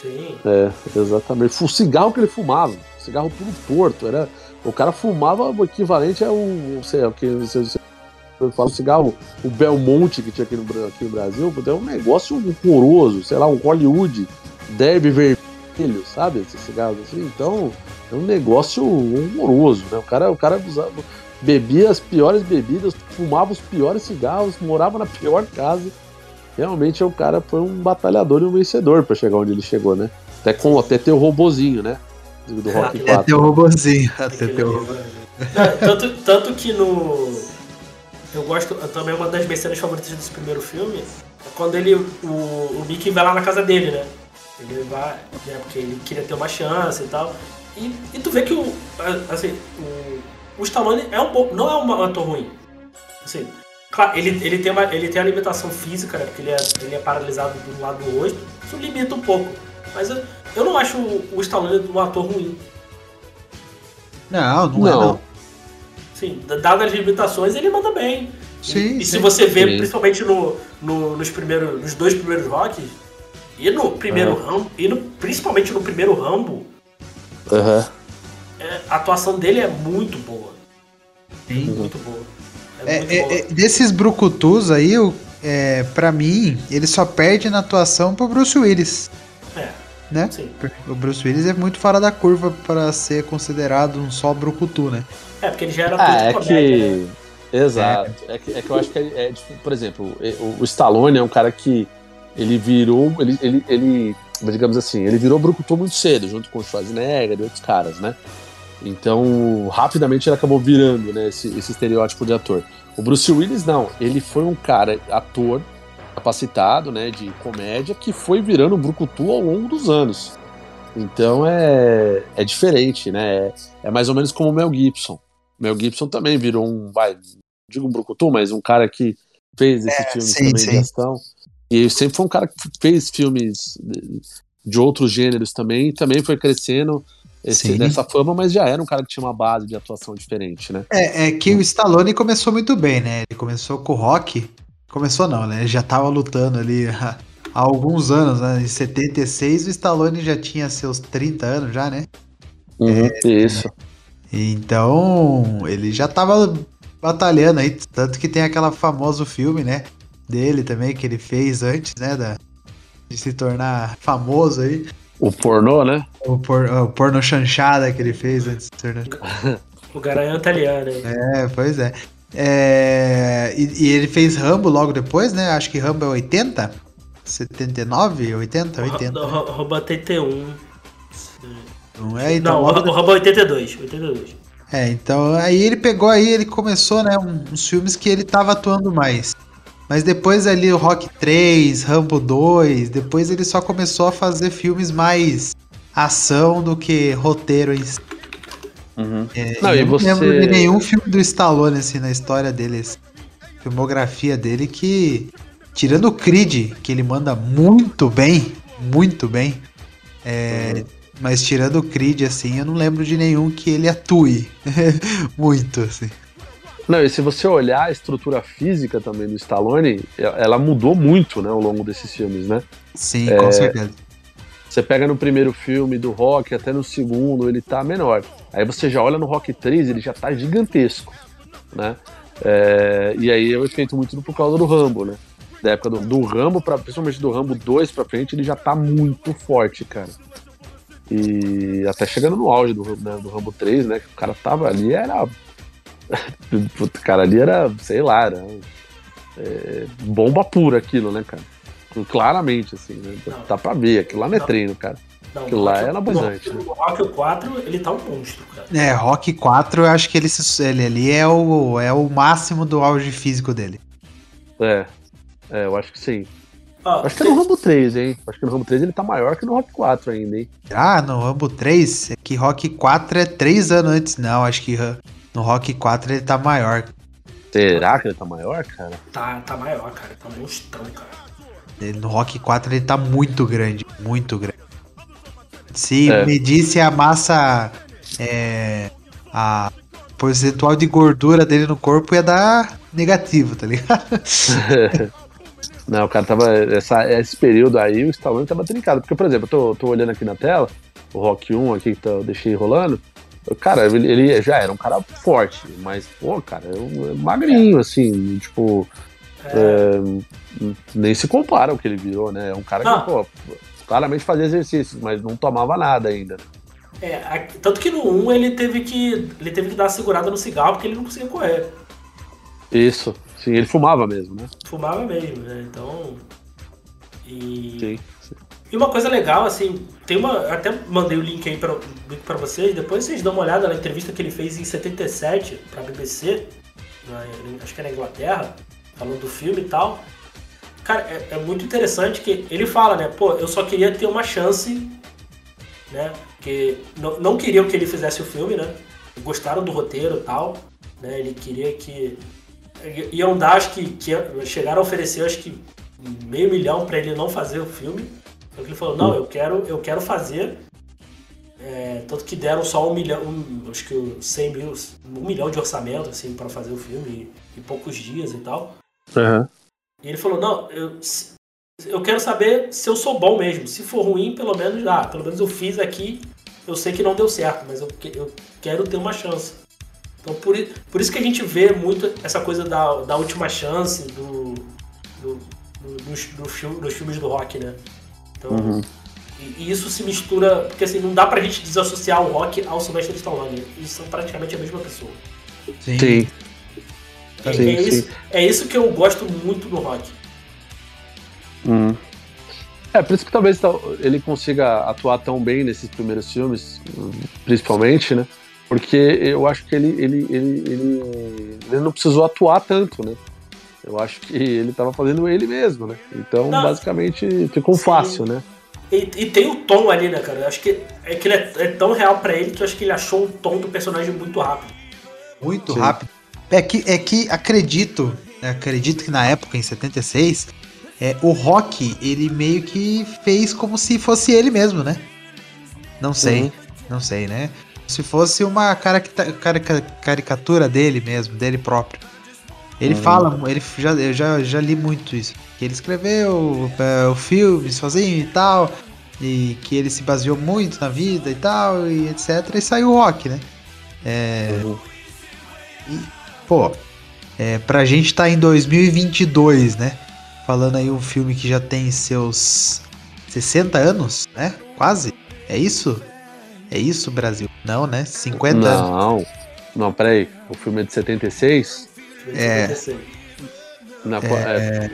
Sim.
É, exatamente. O cigarro que ele fumava, cigarro puro torto, era. O cara fumava o equivalente ao, sei lá, o que você, falo cigarro, o Belmonte que tinha aqui no, aqui no Brasil, é um negócio horroroso, sei lá, um Hollywood derby vermelho, sabe? Esses cigarros assim, então é um negócio horroroso, né? O cara, o cara usava, bebia as piores bebidas, fumava os piores cigarros, morava na pior casa. Realmente o cara foi um batalhador e um vencedor pra chegar onde ele chegou, né? Até, com, até ter o robozinho, né? Do, do Rock
Até
4.
teu robozinho. Até
Aquele
teu
livro, né? Não, tanto, tanto que no. Eu gosto. Também uma das minhas cenas favoritas desse primeiro filme é quando ele. O, o Mickey vai lá na casa dele, né? Ele vai. Né, porque ele queria ter uma chance e tal. E, e tu vê que o. Assim, o, o Stallone é um pouco. Não é um ator ruim. Assim, claro, ele, ele, tem uma, ele tem a limitação física, né? Porque ele é, ele é paralisado do lado do rosto. Isso limita um pouco. Mas eu, eu não acho o, o Stallone um ator ruim.
Não, não, é
Não.
não.
Sim, dadas as limitações, ele manda bem.
Sim,
e, e se
sim.
você vê,
Sim.
principalmente no, no- nos, primeiros, nos dois primeiros rocks, e no primeiro
É.
Rambo, e no- principalmente no primeiro Rambo,
Aham.
é, a atuação dele é muito boa.
Sim.
Muito boa.
É,
É, muito
é,
boa.
é, desses brucutus aí, o- é, pra mim, ele só perde na atuação pro Bruce Willis,
É,
né?
sim.
O Bruce Willis é muito fora da curva pra ser considerado um só brucutu, né?
É, porque ele já era
Ah,
muito
é
comédia, né?
que. Exato. É. que, é que eu acho que é, é tipo, por exemplo, é, o, o Stallone é um cara que ele virou. Ele, ele, ele, digamos assim, ele virou Brucutu muito cedo, junto com o Schwarzenegger e outros caras, né? Então, rapidamente ele acabou virando né, esse, esse estereótipo de ator. O Bruce Willis, não. Ele foi um cara, ator, capacitado, né, de comédia, que foi virando Brucutu ao longo dos anos. Então é, é diferente, né? É, é mais ou menos como o Mel Gibson. Mel Gibson também virou um, vai, digo um brucutu, mas um cara que fez esse filme
sim,
também
sim.
de ação. E ele sempre foi um cara que fez filmes de, outros gêneros também, e também foi crescendo esse,
Sim.
nessa fama, mas já era um cara que tinha uma base de atuação diferente, né?
É, é que o Stallone começou muito bem, né? Ele começou com o Rock. Começou não, né? Ele já tava lutando ali há há alguns anos, né? Em 76 o Stallone já tinha seus 30 anos já, né?
Isso.
Então, ele já tava batalhando aí, tanto que tem aquela famoso filme, né? Dele também, que ele fez antes, né? Da, de se tornar famoso aí.
O pornô, né?
O, por, o porno chanchada que ele fez antes de se tornar.
O Garanhão italiano. hein?
É, pois é. É, e, e ele fez Rambo logo depois, né? Acho que Rambo é 80? 79? 80? 80.
O Ro- Rambo 81.
Não é? Então,
Não,
logo
o Rambo é 82. 82.
É, então aí ele pegou aí, ele começou, né, uns filmes que ele tava atuando mais. Mas depois ali o Rock 3, Rambo 2, depois ele só começou a fazer filmes mais ação do que roteiro em si. É,
Não,
eu
e
não
você-
lembro de nenhum filme do Stallone assim na história dele, assim, filmografia dele que tirando o Creed, que ele manda muito bem, muito bem. é, mas tirando o Creed, assim, eu não lembro de nenhum que ele atue muito, assim.
Não, e se você olhar a estrutura física também do Stallone, ela mudou muito, né, ao longo desses filmes, né?
Sim, é, com certeza.
Você pega no primeiro filme do Rock, até no segundo, ele tá menor. Aí você já olha no Rock 3, ele já tá gigantesco, né? É, e aí é um efeito muito por causa do Rambo, né? Da época do, do Rambo, pra, principalmente do Rambo 2 pra frente, ele já tá muito forte, cara. E até chegando no auge do, né, do Rambo 3, né? Que o cara tava ali, era o cara ali era, sei lá, era é, bomba pura aquilo, né, cara? Claramente, assim, né? Dá pra ver, aquilo lá não é não. treino, cara. Não, aquilo lá é anabolizante.
No, no Rock 4, ele tá um monstro, cara.
É, Rock 4, eu acho que ele, ele ali é o, é o máximo do auge físico dele.
É, é eu acho que sim. Ah, acho que é no Rambo 3, hein? Acho que no Rambo 3 ele tá maior que no Rock 4 ainda, hein?
Ah, no Rambo 3? É que Rock 4 é 3 anos antes, não. Acho que no Rock 4 ele tá maior.
Será que ele tá maior, cara?
Tá, tá maior, cara. Tá monstrão, cara.
Ele, no Rock 4 ele tá muito grande, muito grande. Se é. medisse a massa. É, a percentual de gordura dele no corpo ia dar negativo, tá ligado?
Não, o cara tava. Essa, esse período aí, o Stallone tava trincado. Porque, por exemplo, eu tô, tô olhando aqui na tela, o Rock 1 aqui que eu deixei rolando. Cara, ele, ele, já era um cara forte, mas, pô, cara, é, é magrinho, assim, tipo. É. É, nem se compara ao que ele virou, né? É um cara que, pô, claramente fazia exercícios, mas não tomava nada ainda.
É, tanto que no 1 ele teve que. Ele teve que dar segurada no cigarro porque ele não conseguia correr.
Isso, sim, ele fumava mesmo, né?
Fumava mesmo, né? Então. E. Sim. E uma coisa legal, assim, tem uma. Até mandei o link aí pra, vocês, depois vocês dão uma olhada na entrevista que ele fez em 77 pra BBC, na, acho que é na Inglaterra, falando do filme e tal. Cara, é, é, muito interessante que ele fala, né? Pô, eu só queria ter uma chance, né? Porque não, não queriam que ele fizesse o filme, né? Gostaram do roteiro e tal, né? Ele queria que. Iam dar, acho que, que chegaram a oferecer, acho que meio milhão para ele não fazer o filme. Então ele falou, não, eu quero, eu quero fazer. É, tanto que deram só um milhão, um, acho que 100 mil, um milhão de orçamento, assim, para fazer o filme em, poucos dias e tal.
Uhum.
E ele falou, não, eu, eu quero saber se eu sou bom mesmo. Se for ruim, pelo menos, ah, pelo menos eu fiz aqui, eu sei que não deu certo, mas eu, eu quero ter uma chance. Então por, por isso que a gente vê muito essa coisa da, da última chance do, do, do, dos, do, dos filmes do rock, né? Então, uhum. e, e, isso se mistura, porque assim, não dá pra gente desassociar o rock ao Sylvester Stallone. Eles são praticamente a mesma pessoa.
Sim. sim.
É, sim, é, Isso, é isso que eu gosto muito do rock.
Uhum. É, por isso que talvez ele consiga atuar tão bem nesses primeiros filmes, principalmente, né? Porque eu acho que ele, ele, ele, ele, ele não precisou atuar tanto, né? Eu acho que ele estava fazendo ele mesmo, né? Então, Não, basicamente, ficou sim. fácil, né?
E, e, tem o tom ali, né, cara? Eu acho que, é que ele é, é tão real para ele que eu acho que ele achou o tom do personagem muito rápido.
Muito sim. rápido. É que, é que acredito, né, acredito que na época, em 76, é, o Rock, ele meio que fez como se fosse ele mesmo, né? Não sei, uhum. não sei, né? Se fosse uma caricatura dele mesmo, dele próprio. Ele fala, ele já, eu já, já li muito isso. Que ele escreveu é, o filme sozinho e tal. E que ele se baseou muito na vida e tal, e etc. E saiu o rock, né? É. Uhum. E, pô, é, pra gente tá em 2022, né? Falando aí um filme que já tem seus 60 anos, né? Quase. É isso? É isso, Brasil? Não, né? 50
não,
anos.
Não, não, peraí. O filme é de 76?
É. Na, é, é,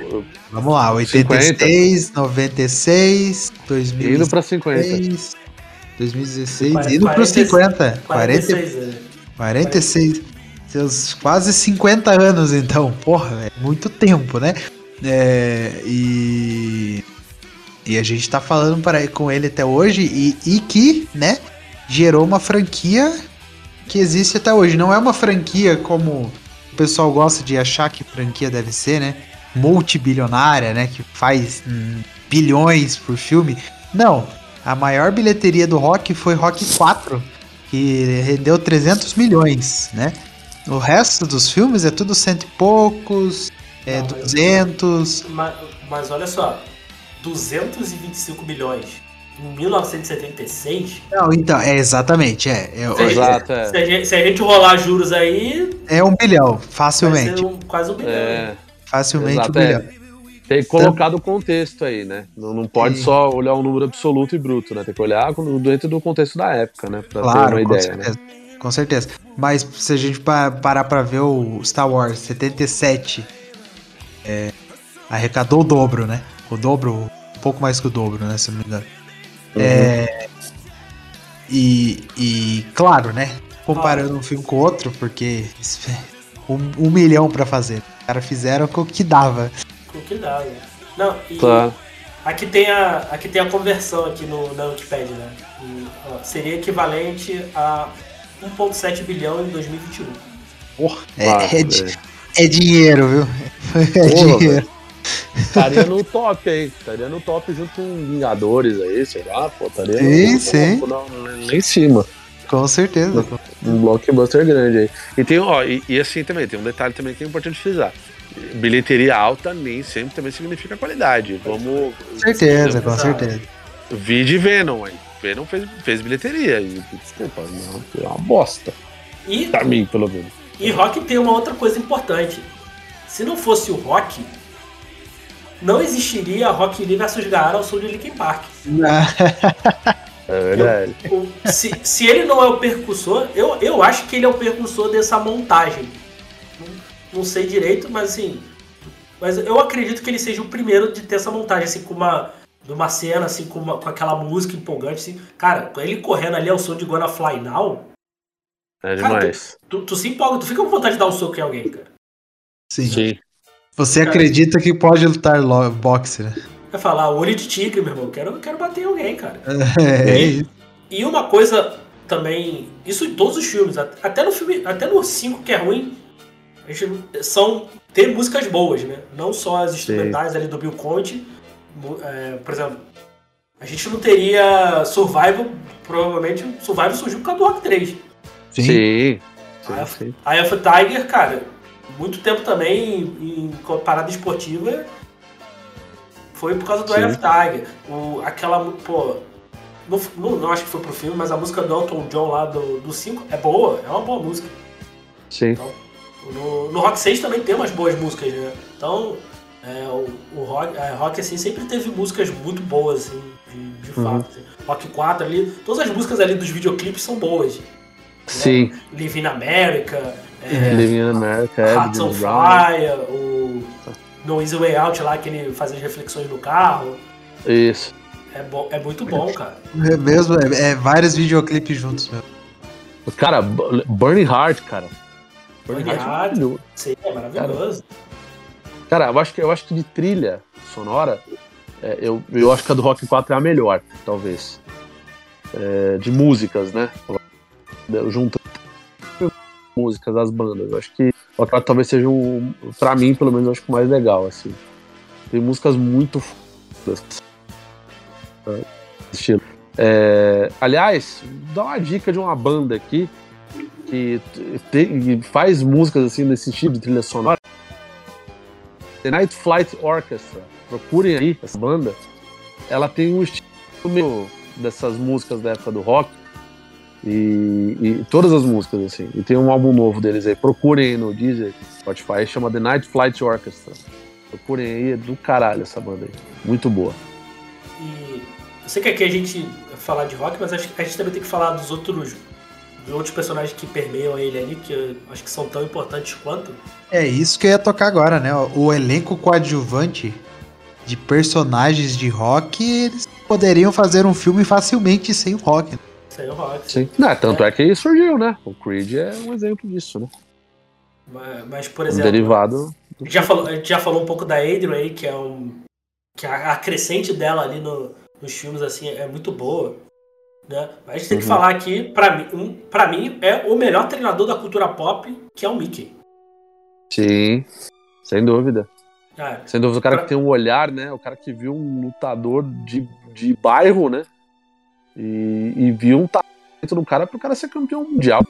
vamos lá, 86, 50. 96, 2016.
Indo pra 50.
2016, 40, indo para 50. 46. 40, 46. Seus quase 50 anos, então. Porra, é muito tempo, né? É, e. E a gente tá falando para, com ele até hoje e, e que, né, gerou uma franquia que existe até hoje. Não é uma franquia como pessoal gosta de achar que franquia deve ser, né? Multibilionária, né? Que faz hum, bilhões por filme. Não. A, maior bilheteria do Rock foi Rock 4, que rendeu 300 milhões, né? O resto dos filmes é tudo cento e poucos, é
Não, mas-
200.
Mas, mas olha só, 225 milhões em 1976.
Não, então, é exatamente, é. É,
Sim.
Exato, é.
Se a, gente, se a gente rolar juros aí,
é um bilhão,
vai
facilmente.
ser um- quase um bilhão.
É,
Facilmente
Exato,
um
é.
bilhão.
tem que colocar do contexto aí, né? Não, não pode
Sim.
só olhar um número absoluto e bruto, né? Tem que olhar dentro do contexto da época, né? Pra ter
Claro,
uma
com
ideia, né?
certeza. Com certeza. Mas se a gente pa- parar pra ver o Star Wars 77, é, arrecadou o dobro, né? O dobro, um pouco mais que o dobro, né? Se não me engano.
Uhum.
É, e, e, claro, né? Comparando um filme com o outro, porque é um, um milhão pra fazer. Os caras fizeram com o que dava.
Com o que dá, né? Não, e
Claro.
aqui, tem a, aqui tem a conversão aqui no, na Wikipedia, né? E, ó, seria equivalente a 1,7 bilhão em 2021.
Porra, é, é di- é dinheiro, viu? É
Porra,
dinheiro.
Estaria no top aí. Estaria no top junto com Vingadores aí, sei lá, pô. Estaria
Sim,
no,
sim.
no- no- lá em cima.
Com certeza.
Um blockbuster grande aí. E tem, ó, e, e assim também, tem um detalhe também que é importante frisar. Bilheteria alta nem sempre também significa qualidade. Vamos.
Com certeza, com certeza.
Vi de Venom aí. Venom fez, fez bilheteria. E, desculpa, não, é uma bosta.
E,
Pra mim, pelo menos.
e rock tem uma outra coisa importante. Se não fosse o rock, não existiria Rock Lee vs Gaara ao som de Linkin Park.
É verdade.
O- se, se ele não é o percussor, eu, eu acho que ele é o percussor dessa montagem. Não, não sei direito, mas assim. Mas eu acredito que ele seja o primeiro de ter essa montagem, assim, com uma. De uma cena, assim, com, uma- com aquela música empolgante, assim. Cara, ele correndo ali ao som de Gonna Fly Now,
É demais.
tu, tu se empolga, tu fica com vontade de dar um soco em alguém, cara.
Sim.
Sim.
Você acredita que pode lutar boxe, né?
Vai falar, olho de tigre, meu irmão, quero, quero bater em alguém, cara.
É,
E-
isso.
E uma coisa também, isso em todos os filmes, at- até no filme, até no 5 que é ruim, a gente, são ter músicas boas, né? Não só as instrumentais ali do Bill Conte, é, por exemplo, a gente não teria Survival, provavelmente Survival surgiu por causa do Rock 3.
Sim.
Sim. Sim.
Eye of Tiger, cara, muito tempo também em parada esportiva foi por causa do Eye of Tiger. O, aquela, pô, não, não, não acho que foi pro filme, mas a música do Elton John lá do 5 é boa, é uma boa música.
Sim.
No, no Rock 6 também tem umas boas músicas, né? Então, é, o, o rock, a rock assim, sempre teve músicas muito boas, assim, de, de
Uhum.
fato. assim. Rock 4 ali, todas as músicas ali dos videoclipes são boas. né?
Sim.
Live in America, é,
Living in America, é,
Hearts
do
on. Fire, o No Easy Way Out lá, que ele faz as reflexões no carro.
Isso.
É, bo é muito bom, cara.
É mesmo, é, é vários videoclipes juntos mesmo.
Cara, Burning Heart, cara.
Burning
Heart é
Heart.
maravilhoso.
Sim, é maravilhoso.
Cara, eu acho que, eu acho que de trilha sonora, é, eu, eu acho que a do Rock 4 é a melhor, talvez. É, de músicas, né? Juntando músicas das bandas. Eu acho que o Rock 4 talvez seja um, pra mim, pelo menos, acho que o mais legal, assim. Tem músicas muito fodas. Estilo. É, aliás, dá uma dica de uma banda aqui que faz músicas assim nesse estilo de trilha sonora. The Night Flight Orchestra. Procurem aí essa banda. Ela tem um estilo meio dessas músicas da época do rock. E, e todas as músicas, assim. E tem um álbum novo deles aí. Procurem aí no Deezer, Spotify. Chama The Night Flight Orchestra. Procurem aí, é do caralho essa banda aí. Muito boa.
E eu sei que aqui a gente vai falar de rock, mas acho que a gente também tem que falar dos outros, dos outros personagens que permeiam ele ali, que eu acho que são tão importantes quanto.
É isso que eu ia tocar agora, né? O elenco coadjuvante de personagens de rock, eles poderiam fazer um filme facilmente sem o rock. né?
O rock.
Sim. Não, tanto é. que aí surgiu, né? O Creed é um exemplo disso, né?
Mas, mas, por
Um
exemplo,
derivado.
a gente, já falou, a gente já falou um pouco da Adrian aí, que é um. que a, a crescente dela ali no- nos filmes assim é muito boa. Né? Mas a gente tem que
Uhum.
falar aqui, pra mim, um, pra mim, é o melhor treinador da cultura pop, que é o Mickey.
Sim. Sem dúvida. Sem dúvida, o cara que tem um olhar, né? O cara que viu um lutador de, de bairro, né? E, e viu um talento no cara pro cara ser campeão mundial.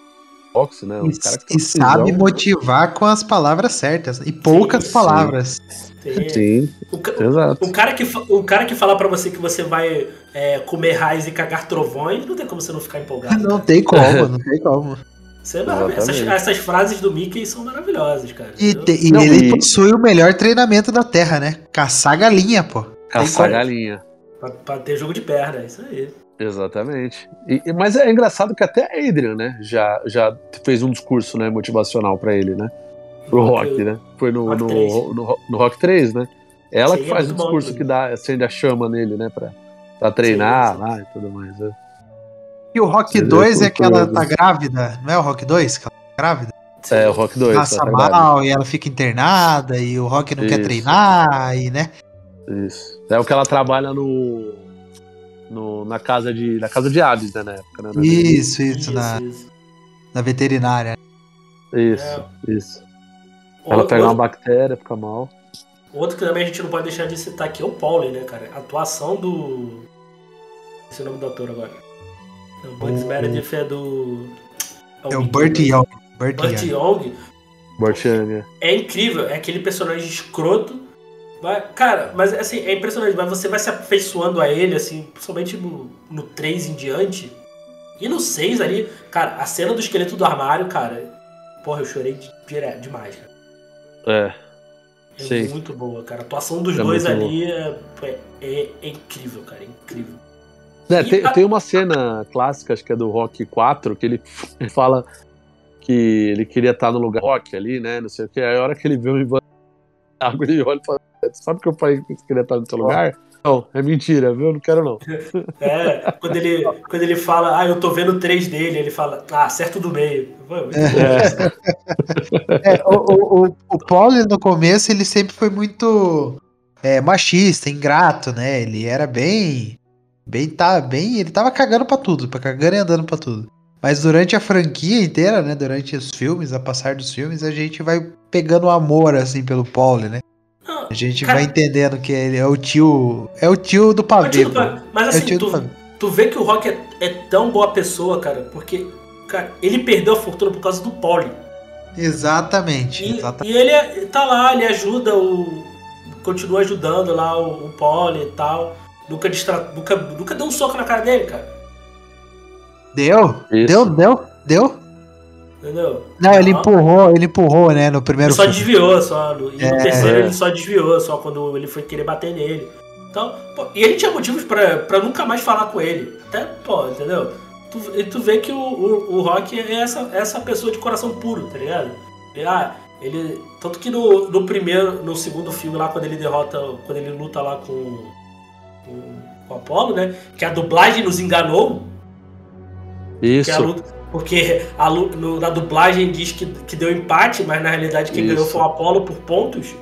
Boxe, né? Um
E,
cara que
e sabe motivar com as palavras certas. E poucas
sim.
palavras.
Tem-
Sim,
O, ca-
exato.
o cara que, o cara que falar pra você que você vai é, comer raiz e cagar trovões, não tem como você não ficar empolgado.
Não
cara.
tem como, não tem como.
É essas, essas frases do Mickey são maravilhosas, cara.
E, te- e
Não,
ele
e-
possui o melhor treinamento da Terra, né? Caçar galinha, pô.
Caçar galinha.
pra, pra ter jogo de perna, é isso aí.
Exatamente. E- e- mas é engraçado que até a Adrian, né, já, já fez um discurso né, motivacional pra ele, né? Pro Rock, né? Foi no,
Rock
no,
3.
no, no Rock 3, né? Ela
Sim,
que
é
faz o
bom
discurso
aquilo.
que dá, acende a chama nele, né? Pra, pra treinar
Sim, sim.
lá e tudo mais. né?
E o Rock
é
2 é que ela tá grávida. Não é o Rock 2? Que ela tá grávida?
É, o Rock 2.
Passa
verdade.
mal e ela fica internada e o Rock não quer
Isso.
treinar e, né?
Isso. É o que ela trabalha no. No na, casa de, na casa de aves, né? Na época, né?
Isso, isso, na,
isso.
na veterinária.
Isso,
É.
isso. Ela
Outro,
pega uma bactéria, fica mal.
outro que também a gente não pode deixar de citar aqui é o Paulie, né, cara? A atuação do. Esse é o nome do ator agora. O Bugs Meredith é do.
É o Burt Young. Burt
Burt
Young.
Young é incrível, é aquele personagem escroto. Mas, cara, mas assim, é impressionante, mas você vai se afeiçoando a ele, assim, principalmente no, no 3 em diante. E no 6 ali, cara, a cena do esqueleto do armário, cara, porra, eu chorei de- direto demais, cara.
É.
É
Sim.
muito boa, cara. A atuação dos
É
dois ali é, é, é- incrível, cara, é incrível.
É, tem,
a-
tem uma cena clássica, acho que é do Rock 4, que ele, ele fala que ele queria estar no lugar Rock ali, né? Não sei o que. Aí a hora que ele vê o Ivan água, ele olha e fala: Sabe que eu falei que você queria estar no seu lugar? Não, é mentira, viu? Não quero não.
É, quando ele, quando ele fala, ah, eu tô vendo três dele, ele fala, ah, certo do meio.
É,
É, o, o, o, o Paul, no começo, ele sempre foi muito é, machista, ingrato, né? Ele era bem. Bem, tá, bem. Ele tava cagando pra tudo, pra cagando e andando pra tudo. Mas durante a franquia inteira, né? Durante os filmes, a passar dos filmes, a gente vai pegando amor, assim, pelo Paul, né?
Não,
A gente
Cara-
vai entendendo que ele é o tio. É o tio do
mas,
pavê. pô.
mas
É o
assim,
do
tu, tu vê que o Rock é, é tão boa pessoa, cara, porque, cara, ele perdeu a fortuna por causa do Poli.
Exatamente.
E,
exatamente.
e ele é- tá lá, ele ajuda o. Continua ajudando lá o, o Poli e tal. Nunca, distra, nunca, nunca deu um soco na cara dele, cara.
Deu?
Isso.
Deu? Deu? Deu?
Entendeu?
Não, ele empurrou, ele empurrou, né? No primeiro
Ele só
filme.
desviou, só. No, e
É.
no terceiro ele só desviou, só quando ele foi querer bater nele. Então, pô, e ele tinha motivos pra, pra nunca mais falar com ele. Até, pô, entendeu? Tu, e tu vê que o, o, o Rock é essa, essa pessoa de coração puro, tá ligado? Ele, ah, ele. Tanto que no, no primeiro, no segundo filme lá, quando ele derrota. Quando ele luta lá com. com, com o Apollo, né? Que a dublagem nos enganou.
Isso.
A luta, porque a, lu- no- na dublagem diz que, que deu empate, mas na realidade quem
Isso.
ganhou foi o Apollo por pontos.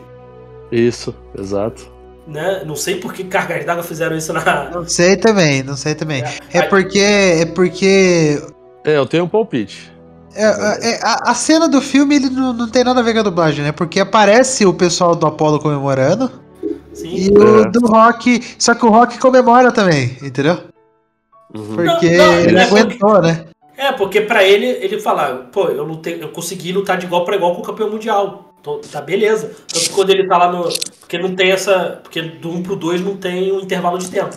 Isso, exato.
Né? Não sei por que cargas d'água fizeram isso na.
Não sei também, não sei também. É
Aí-
porque. É porque.
É, eu tenho um palpite.
é, é, a, a cena do filme ele não, não tem nada a ver com a dublagem, né? Porque aparece o pessoal do Apollo comemorando
Sim.
e o
É.
do Rock. Só que o Rock comemora também, entendeu?
Uhum.
Porque
Não, não,
ele
não é
aguentou, né?
É, porque pra ele, ele fala, pô, eu lutei, eu consegui lutar de igual pra igual com o campeão mundial. Então, tá beleza. Tanto que quando ele tá lá no. Porque não tem essa. Porque do 1 pro 2 não tem um intervalo de tempo.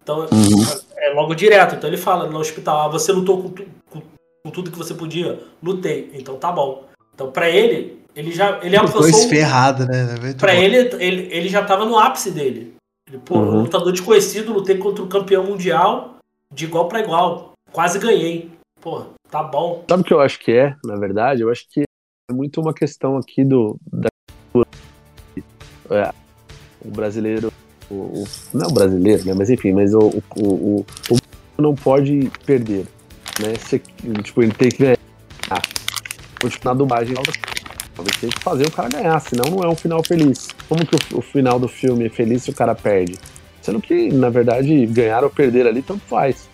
Então
Uhum.
é logo direto. Então ele fala no hospital, ah, você lutou com, tu- com- com tudo que você podia? Lutei. Então tá bom. Então pra ele, ele já. Ele alcançou.
ferrado, né? Muito
Pra
bom.
ele, ele, ele já tava no ápice dele. Ele, pô,
Uhum.
lutador desconhecido, lutei contra o campeão mundial de igual pra igual. Quase ganhei. Pô, tá bom.
Sabe o que eu acho que é, na verdade? Eu acho que é muito uma questão aqui do. Da, é, o brasileiro. O, o- não é o brasileiro, né? Mas enfim, mas o, o, o, o não pode perder. Né? Se, tipo, ele tem que ganhar. Tipo, na dublagem, talvez tem que fazer o cara ganhar, senão não é um final feliz. Como que o, o final do filme é feliz se o cara perde? Sendo que, na verdade, ganhar ou perder ali tanto faz.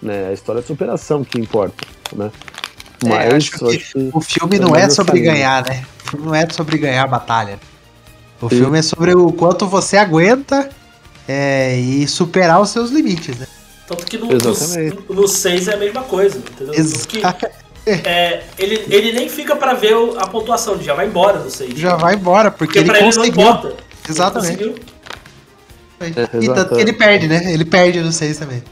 Né? A história de superação que importa. Né?
É,
Mas
acho
eu
que
acho que
O filme
É
não é sobre ganhar, né? O filme não é sobre ganhar a batalha. O
Sim.
filme é sobre o quanto você aguenta é, e superar os seus limites, né?
Tanto que no,
Exatamente.
no, no 6 é a mesma coisa, entendeu?
Exato.
Que, é, ele, ele nem fica pra ver a pontuação, ele já vai embora do 6.
Já vai embora, porque,
Porque
ele
pra ele não importa.
Exatamente.
Ele conseguiu.
É,
e tanto
exato.
que ele perde, né? Ele perde no 6 também.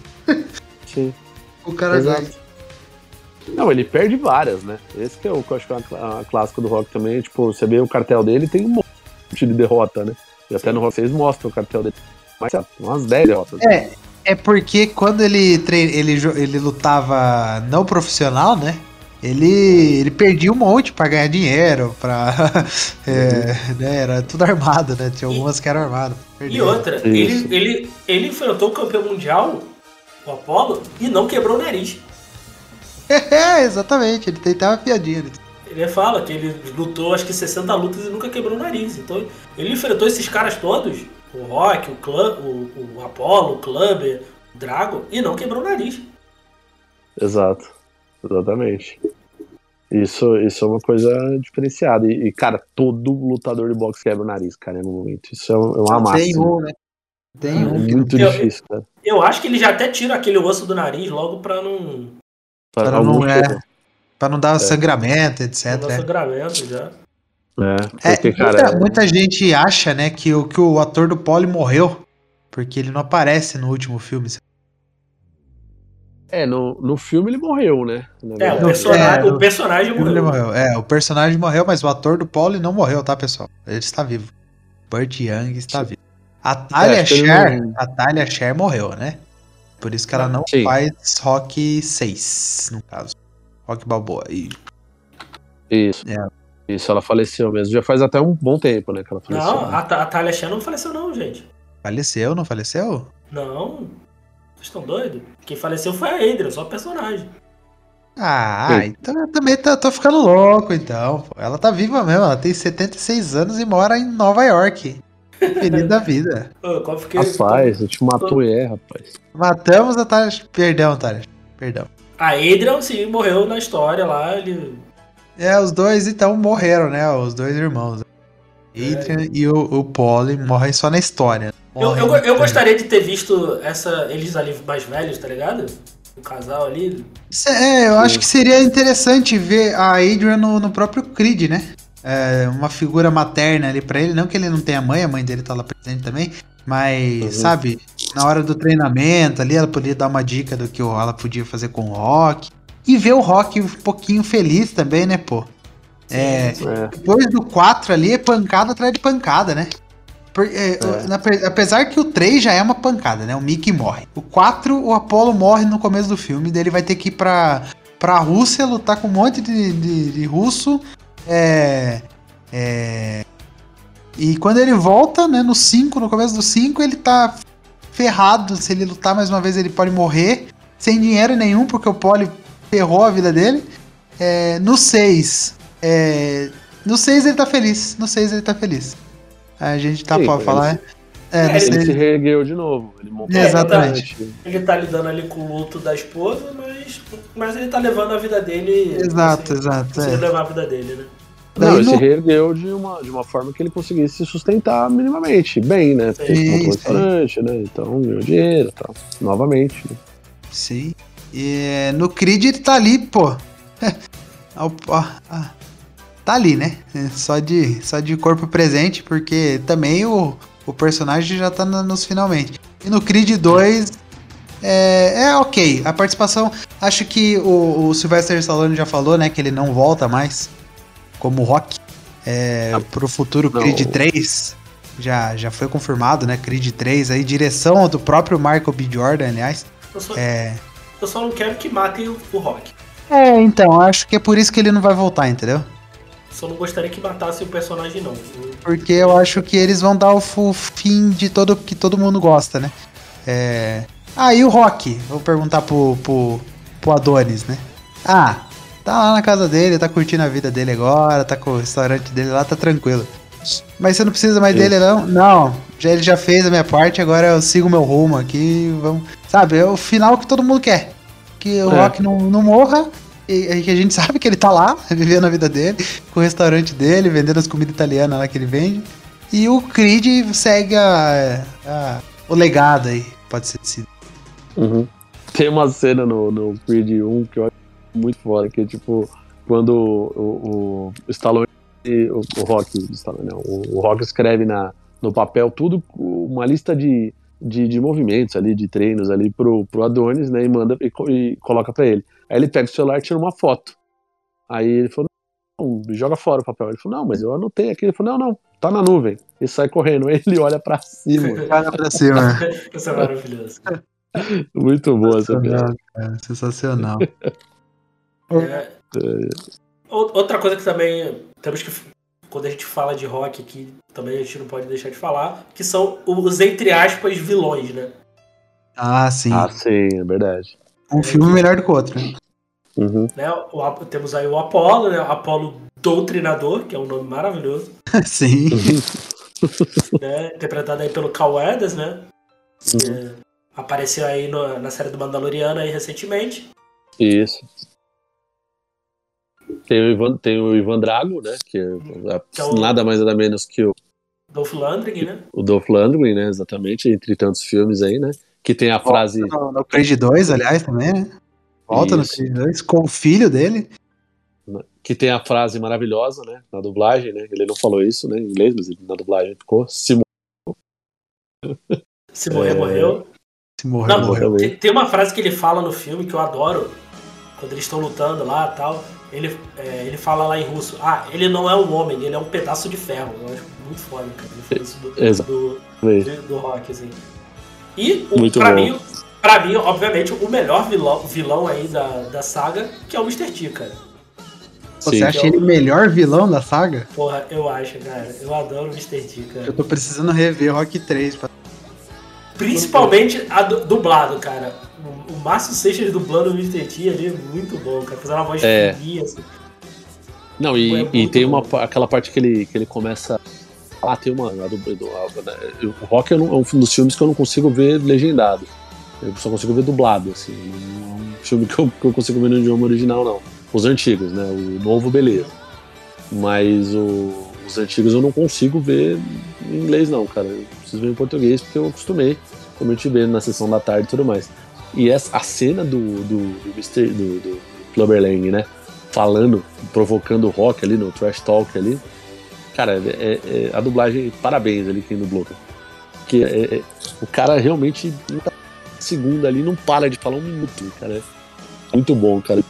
Sim.
O cara
Exato.
ganha.
Não, ele perde várias, né? Esse que é o que eu acho que é uma uma clássica do rock também. Tipo, você vê o cartel dele tem um monte de derrota, né? E até no rock 6 mostra o cartel dele. Mas lá, umas 10 derrotas.
É, é porque quando ele, ele, ele lutava não profissional, né? Ele, ele perdia um monte pra ganhar dinheiro, pra. é, né, era tudo armado, né? Tinha algumas que eram armadas.
E outra,
Isso.
ele, ele, ele enfrentou o campeão mundial, o Apollo, e não quebrou o nariz.
É, exatamente. Ele tentava piadinha. Ele...
Ele fala que ele lutou acho que 60 lutas e nunca quebrou o nariz. Então ele enfrentou esses caras todos, o Rock, o, Clã, o, o Apollo, o Clubber, o Drago, e não quebrou o nariz.
Exato. Exatamente. Isso, isso é uma coisa diferenciada. E, e, cara, todo lutador de boxe quebra o nariz, cara, algum momento. Isso é, um- é uma
Tem
máxima.
um, né? Tem
É
um não
muito
Eu-
difícil, cara.
Eu acho que ele já até tira aquele osso do nariz logo pra não,
Para
Algum
não, é, pra não dar sangramento, etc.
não dar
é.
sangramento já.
É,
É,
porque,
muita,
cara.
muita gente acha, né, que o, que o ator do Poli morreu. Porque ele não aparece no último filme.
É, no, no filme ele morreu, né?
É, o personagem,
é,
o personagem morreu.
morreu. É, o personagem morreu, mas o ator do Poli não morreu, tá, pessoal? Ele está vivo. Burt Young está vivo. A Talia
ele
Cher, a Talia Cher morreu, né? Por isso que ela não
Sim.
faz Rock 6, no caso. Rock Balboa. E
Isso.
É.
Isso, ela faleceu mesmo. Já faz até um bom tempo, né? Que ela faleceu.
Não, a, Ta- a Talia Shah não faleceu não, gente.
faleceu, não faleceu?
Não. Vocês estão doidos? Quem faleceu foi a Adrian, só o personagem.
Ah, então eu também tô, tô ficando louco, então. pô. Ela tá viva mesmo, ela tem 76 anos e mora em Nova York. Feliz da vida.
Ô, qual fiquei-
Rapaz, a gente matou é, rapaz.
Matamos a Talia. Perdão, Talia. Perdão.
A Adrian, sim, morreu na história lá. Ele...
É, os dois então morreram, né? Os dois irmãos. Adrian e o, o Polly morrem só na história.
Eu, eu, eu gostaria de ter visto essa, eles ali mais velhos, tá ligado? O casal ali.
É, eu acho que seria interessante ver a Adrian no, no próprio Creed, né? É, uma figura materna ali pra ele. Não que ele não tenha mãe, a mãe dele tá lá presente também. Mas,
Uhum.
sabe, na hora do treinamento ali, ela podia dar uma dica do que ela podia fazer com o Rock. E ver o Rock um pouquinho feliz também, né, pô? É,
É.
depois do 4 ali é pancada atrás de pancada, né? Por- é, na- apesar que o 3 já é uma pancada, né? O Mickey morre. O 4, o Apollo morre no começo do filme, daí ele vai ter que ir pra, pra Rússia lutar com um monte de, de, de russo. É, é, e quando ele volta, né, no 5, no começo do 5, ele tá ferrado. Se ele lutar mais uma vez, ele pode morrer. Sem dinheiro nenhum, porque o Poli ferrou a vida dele. É, no 6, é, no 6 ele tá feliz. No 6 ele tá feliz. A gente tá
Sim,
pra
ele
falar. É,
É,
no
ele
se reergueu de novo. Ele montou
É, exatamente.
Ele tá lidando ali com o luto da esposa, mas, mas ele tá levando a vida dele.
Exato,
assim,
exato.
Conseguiu
É.
levar a vida dele, né?
Não, ele
no-
se reergueu de uma, de uma forma que ele conseguisse se sustentar minimamente, bem, né? Porque ele montou um restaurante, né? Então ganhou dinheiro e tal. Novamente. né?
Sim. E é, no Creed ele tá ali, pô. Ó, ó. Tá ali, né? Só de, só de corpo presente, porque também o, o personagem já tá nos finalmente. E no Creed 2 é, é ok. A participação. Acho que o, o Sylvester Stallone já falou, né? Que ele não volta mais como Rock. É,
Ah,
pro futuro
não.
Creed 3. Já, já foi confirmado, né? Creed 3 aí, direção do próprio Michael B. Jordan, aliás.
Eu só,
É.
eu só não quero que matem o, o Rock.
É, então, acho que é por isso que ele não vai voltar, entendeu?
Só não gostaria que matasse o personagem, não.
Porque eu acho que eles vão dar o fim de todo que todo mundo gosta, né? É... Ah, e o Rock? Vou perguntar pro, pro, pro Adonis, né? Ah, tá lá na casa dele, tá curtindo a vida dele agora, tá com o restaurante dele lá, tá tranquilo. Mas você não precisa mais
Isso.
dele, não? Não, já, ele já fez a minha parte, agora eu sigo meu rumo aqui, vamos... Sabe, é o final que todo mundo quer. Que o
É.
Rock não, não morra, que a gente sabe que ele tá lá, vivendo a vida dele, com o restaurante dele, vendendo as comidas italianas lá que ele vende. E o Creed segue a, a- o legado aí, pode ser sido.
Uhum. Tem uma cena no, no Creed 1 que eu acho muito fora, que é tipo, quando o, o, o Stallone, o, o Rock, o, Stallone, não, o, o Rock escreve na, no papel tudo, uma lista de, de, de, movimentos ali, de treinos ali pro, pro Adonis, né, e manda e, e coloca para ele. Aí ele pega o celular e tira uma foto. Aí ele falou, não, joga fora o papel. Ele falou, não, mas eu anotei aqui. Ele falou, não, não, tá na nuvem. E sai correndo. Aí ele olha pra cima.
olha pra cima.
Isso é maravilhoso.
Muito boa essa piada.
Sensacional.
É, outra coisa que também temos que. Quando a gente fala de rock aqui, também a gente não pode deixar de falar, que são os, entre aspas, vilões, né?
Ah, sim.
Ah, sim, é verdade.
Um filme melhor do que o outro, né?
Uhum.
Né, o, temos aí o Apolo, né? Apolo Doutrinador, que é um nome maravilhoso.
sim.
né, interpretado aí pelo Cal Eddas, né?
Uhum.
É, apareceu aí no, na série do Mandaloriano aí recentemente.
Isso. Tem o Ivan, tem o Ivan Drago, né? Que é,
Que é o-
nada mais nada menos que o,
Dolph Lundgren, né?
o Dolph Lundgren, né? Exatamente, entre tantos filmes aí, né? Que tem a frase.
No, no Creed 2, aliás, também, né? Volta no
Isso.
Creed 2 com o filho dele.
Que tem a frase maravilhosa, né? Na dublagem, né? Ele não falou isso, né? Em inglês, mas na dublagem ficou. Se
Se morrer,
É.
morreu.
Se morreu,
Não,
morreu.
Tem, tem uma frase que ele fala no filme que eu adoro, quando eles estão lutando lá e tal. Ele, é, ele fala lá em russo: Ah, ele não é um homem, ele é um pedaço de ferro. Eu acho muito foda, cara. Ele fala isso do,
Exato.
do, do, do rock, assim. E, o,
Muito
pra,
bom.
mim, pra mim, obviamente, o melhor vilão, vilão aí da, da saga, que é o Mr. T, cara.
Você
Sim.
acha ele o melhor vilão da saga?
Porra, eu acho, cara. Eu adoro o Mr. T, cara.
Eu tô precisando rever Rock 3. Pra...
Principalmente a du- dublado, cara. O, Márcio Seixas dublando o Mr. T ali é muito bom, cara. Fazendo uma voz
É.
fininha, assim.
Não, e,
muito
e tem
bom.
uma, aquela parte que ele, que ele começa. Ah, tem uma. a do- do- a- né, o Rock é um, é dos filmes que eu não consigo ver legendado. Eu só consigo ver dublado, assim. Não é um filme que eu, que eu consigo ver no idioma original, não. Os antigos, né? O novo, beleza. Mas o- os antigos eu não consigo ver em inglês, não, cara. Eu preciso ver em português porque eu acostumei, como eu te vejo na sessão da tarde e tudo mais. E essa, a cena do, do, do, Mr., do, do Clubberlang, né? Falando, provocando o rock ali no trash talk ali. Cara, é, é- a dublagem, parabéns ali quem dublou. Porque é- é- o cara realmente, em cada segundo ali, não para de falar um minuto, cara. É muito bom, cara.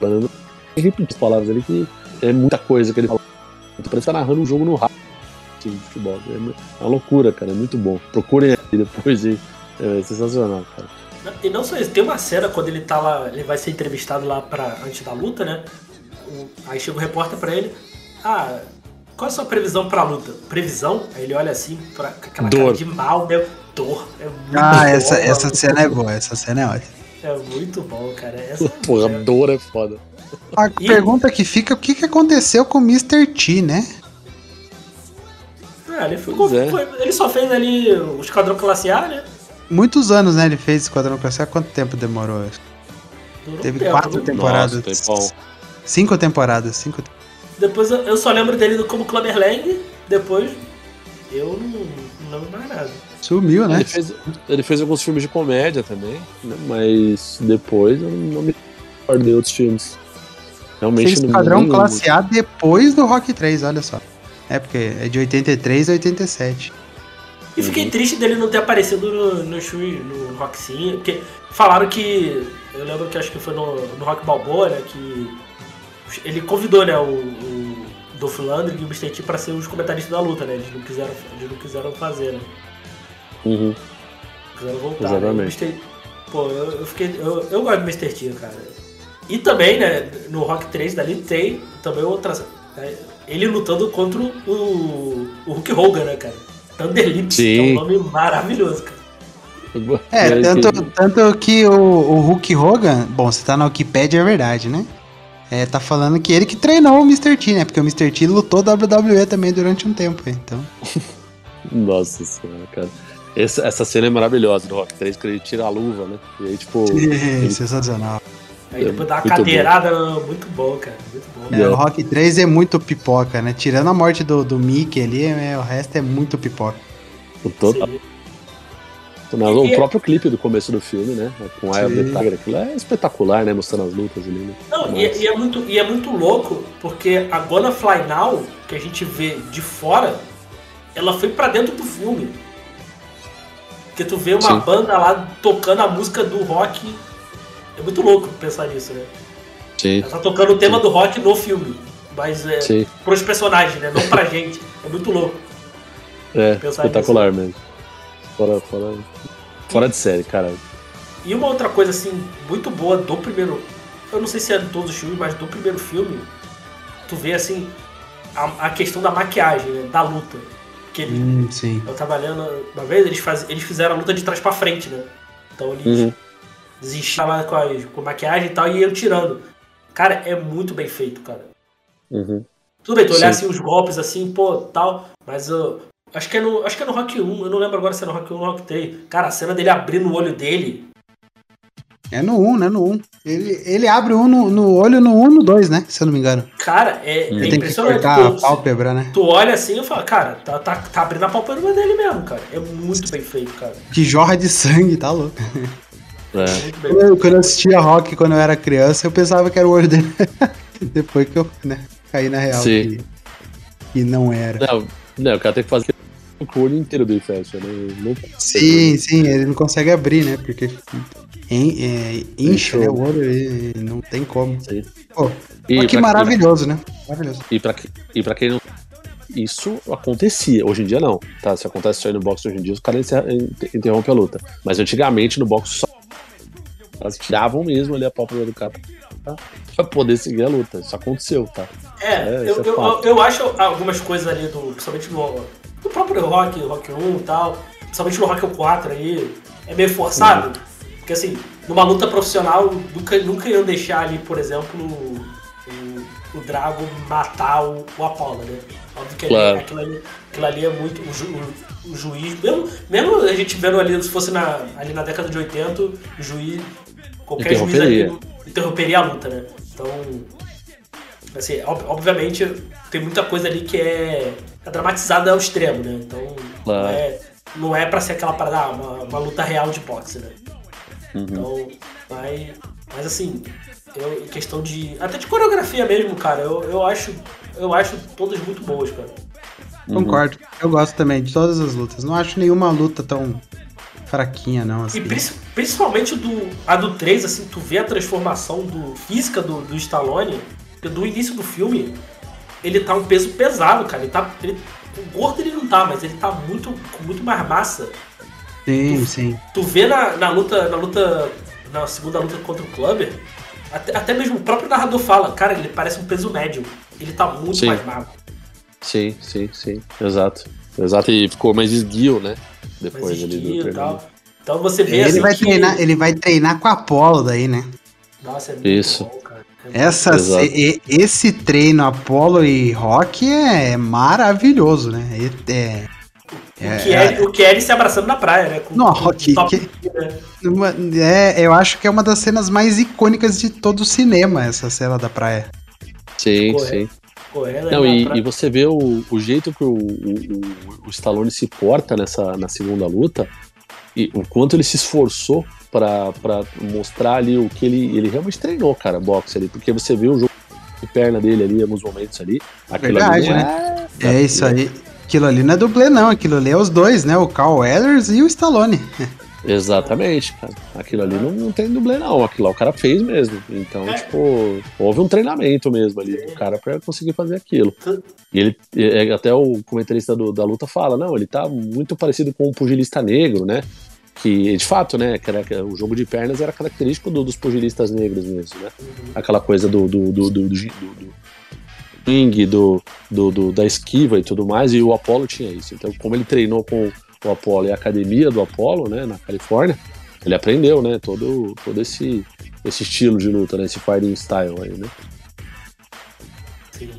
Falando, repito as palavras ali que é muita coisa que ele fala. Parece que tá narrando um jogo no rádio de futebol. É uma loucura, cara. É muito bom. Procurem aí depois é sensacional, cara.
E não só isso, tem uma cena quando ele tá lá, ele vai ser entrevistado lá pra, antes da luta, né? Aí chega o repórter pra ele, ah, qual é a sua previsão pra luta? Previsão? Aí ele olha assim, pra, com aquela
Dor.
cara de mal, né? Dor. É muito
Ah,
bom,
essa,
mano.
essa cena é boa, essa cena é ótima.
É muito bom, cara. Essa,
Porra,
é-
dor é foda.
A
E-
pergunta que fica, o que, que aconteceu com o Mr. T, né?
É, ele, ficou,
é.
foi- ele só fez ali o Esquadrão Classe A, né?
Muitos anos, né, ele fez Esquadrão Classe A. Quanto tempo demorou?
Durou
Teve
tempo,
quatro
né?
temporadas.
Nossa.
Cinco temporadas, cinco
Depois eu, eu só lembro dele como Clubber Lang, depois eu não, não lembro mais nada.
Sumiu, né?
Ele fez, ele fez alguns filmes de comédia também, né? mas depois eu não me recordo de outros filmes. Realmente
Fez
não
Esquadrão Classe A depois do Rock 3, olha só. É porque é de 83 a 87.
E fiquei triste dele não ter aparecido no, no, show, no Rock Sim, porque falaram que. Eu lembro que acho que foi no, no Rock Balboa, né? Que ele convidou, né, o, o Dolph Lundgren e o Mr. T pra ser os comentaristas da luta, né? Eles não quiseram, eles não quiseram fazer, né?
Uhum.
Quiseram voltar.
Exatamente.
Né? O Mr. Pô, eu, eu fiquei. Eu, eu gosto do Mr. T, cara. E também, né, no Rock 3 dali tem também outras. né, ele lutando contra o, o Hulk Hogan, né, cara? Thunder Lips, que é um nome maravilhoso, cara.
É, tanto,
que-
tanto que o, o Hulk Hogan, bom, você tá na Wikipedia, é verdade, né? É, tá falando que ele que treinou o Mr. T, né? Porque o Mr. T lutou WWE também durante um tempo, então.
Nossa senhora, cara. Essa, essa cena é maravilhosa do Rock 3, que ele tira a luva, né? E aí, tipo.
Sensacional.
Aí
É,
depois dá uma
muito
cadeirada, muito bom, cara. Muito bom.
É, o Rock 3 é muito pipoca, né? Tirando a morte do, do Mickey ali, é, o resto é muito pipoca.
o total,
Sim.
O
E-
próprio clipe do começo do filme, né? Com a
Sim.
Tiger, aquilo é espetacular, né? Mostrando as lutas ali. Né?
Não, e,
Mas-
e é muito, e é muito louco, porque a Gonna Fly Now, que a gente vê de fora, ela foi pra dentro do filme. Porque tu vê uma
Sim.
banda lá tocando a música do rock. É muito louco pensar nisso, né?
Sim,
Ela tá tocando o tema do rock no filme. Mas é
sim.
pros personagens, né? Não pra gente. É muito louco.
É,
Pensar
espetacular mesmo. Fora, fora, fora de série, cara.
E uma outra coisa, assim, muito boa do primeiro. Eu não sei se é de todos os filmes, mas do primeiro filme, tu vê, assim, a, a questão da maquiagem, né? Da luta. Que eles,
Hum, sim.
eu trabalhando uma vez, eles, faz, eles fizeram a luta de trás pra frente, né? Então eles
Uhum.
Desistiram lá com, as- com maquiagem e tal e iam tirando. Cara, é muito bem feito, cara.
Uhum.
Tudo bem, tu olhar
Sim.
assim os golpes assim, pô, tal, mas eu. Acho que, é no, acho que é no Rock 1, eu não lembro agora se é no Rock 1 ou no Rock 3. Cara, a cena dele abrindo o olho dele.
É no 1, né? No 1. Ele, ele abre um no, no olho no 1 no 2, né? Se eu não me engano.
Cara, é, é
Ele tem que
impressionante.
cortar a
Tu,
pálpebra, né?
tu olha assim e fala, cara, tá, tá, tá abrindo a pálpebra dele mesmo, cara. É muito bem feito, cara.
Que jorra de sangue, tá louco.
É.
Eu, quando eu assistia rock quando eu era criança, eu pensava que era o dele. Depois que eu né, caí na real.
Sim.
Que não era.
Não, não, o cara tem que fazer o olho inteiro do fecha, né? Não-
Sim, sim, ele não consegue abrir, né? Porque en- é,
Inchou.
né, o olho e não tem como. Pô,
E
que
pra-
maravilhoso, né? Maravilhoso.
E pra, e pra quem não. Isso acontecia. Hoje em dia não. Tá? Se acontece isso aí no boxe hoje em dia, os caras interrompem a luta. Mas antigamente no boxe só. Elas tiravam mesmo ali a pálpebra do cara tá? pra poder seguir a luta. Isso aconteceu, tá?
É,
É,
eu,
é
eu, eu acho algumas coisas ali, do, principalmente no, do próprio Rock, Rock 1 e tal, principalmente no Rock 4 aí, é meio forçado.
Uhum.
Porque assim, numa luta profissional, nunca, nunca iam deixar ali, por exemplo, o, o Drago matar o, o Apollo, né? Óbvio que ali-
Claro.
aquilo, ali, aquilo ali é muito. O, ju- o- o juiz, mesmo, mesmo a gente vendo ali, se fosse na, ali na década de 80, o juiz. Qualquer juiz ali
Interromperia.
interromperia a luta, né? Então. Assim, ob- obviamente tem muita coisa ali que é, é dramatizada ao extremo, né? Então não,
Claro.
é, não é pra ser aquela parada, ah, uma, uma luta real de boxe, né?
Uhum.
Então, mas, mas assim, eu, em questão de. Até de coreografia mesmo, cara, eu, eu acho. Eu acho todas muito boas, cara.
Uhum.
Concordo. Eu gosto também de todas as lutas. Não acho nenhuma luta tão fraquinha, não.
E
Assim.
princi- principalmente do, a do 3, assim, tu vê a transformação do, física do, do Stallone, porque do início do filme, ele tá um peso pesado, cara. Ele tá. Ele, o gordo ele não tá, mas ele tá muito, com muito mais massa.
Sim, sim.
Tu vê na, na luta. Na luta. Na segunda luta contra o Clubber, até, até mesmo o próprio narrador fala, cara, ele parece um peso médio. Ele tá muito
Sim.
mais magro.
Sim, sim, sim. Exato. Exato. E ficou mais esguio, né? Depois ali do treinamento.
tal. Então você vê
Ele
assim
vai,
que...
treinar, ele vai treinar com a Apollo daí, né?
Nossa, é muito
Isso.
bom, cara. É
Essa, e- esse treino Apollo e Rock é maravilhoso, né? É,
O que é, o que é ele se abraçando na praia, né? Com,
Não,
com
que-
o top,
que- uma- é, eu acho que é uma das cenas mais icônicas de todo o cinema, essa cena da praia.
Sim,
Correto.
sim.
Correndo
Não, e,
praia.
e você vê o, o jeito que o, o, o- Stallone se porta nessa, na segunda luta e o quanto ele se esforçou pra pra mostrar ali o que ele, ele realmente treinou, cara, boxe ali, porque você vê o jogo de perna dele ali, em alguns momentos ali. Aquilo
Verdade,
ali não
né?
é,
É isso aí. Aquilo ali não é dublê, não. Aquilo ali é os dois, né? O Carl Weathers e o Stallone.
Exatamente, cara. Aquilo ali não, não tem dublê, não. Aquilo lá o cara fez mesmo. Então,
É.
tipo, houve um treinamento mesmo ali do cara pra conseguir fazer aquilo. E ele, é, até o comentarista do- da luta fala, não, ele tá muito parecido com um pugilista negro, né? Que, de fato, né, o jogo de pernas era característico do- dos pugilistas negros mesmo, né? Aquela coisa do, do, do, do, do, do, do, do- da esquiva e tudo mais, e o Apollo tinha isso. Então, como ele treinou com o Apollo e a academia do Apollo, né, na Califórnia, ele aprendeu, né, todo, todo esse, esse estilo de luta, né, esse fighting style aí, né?
Sim.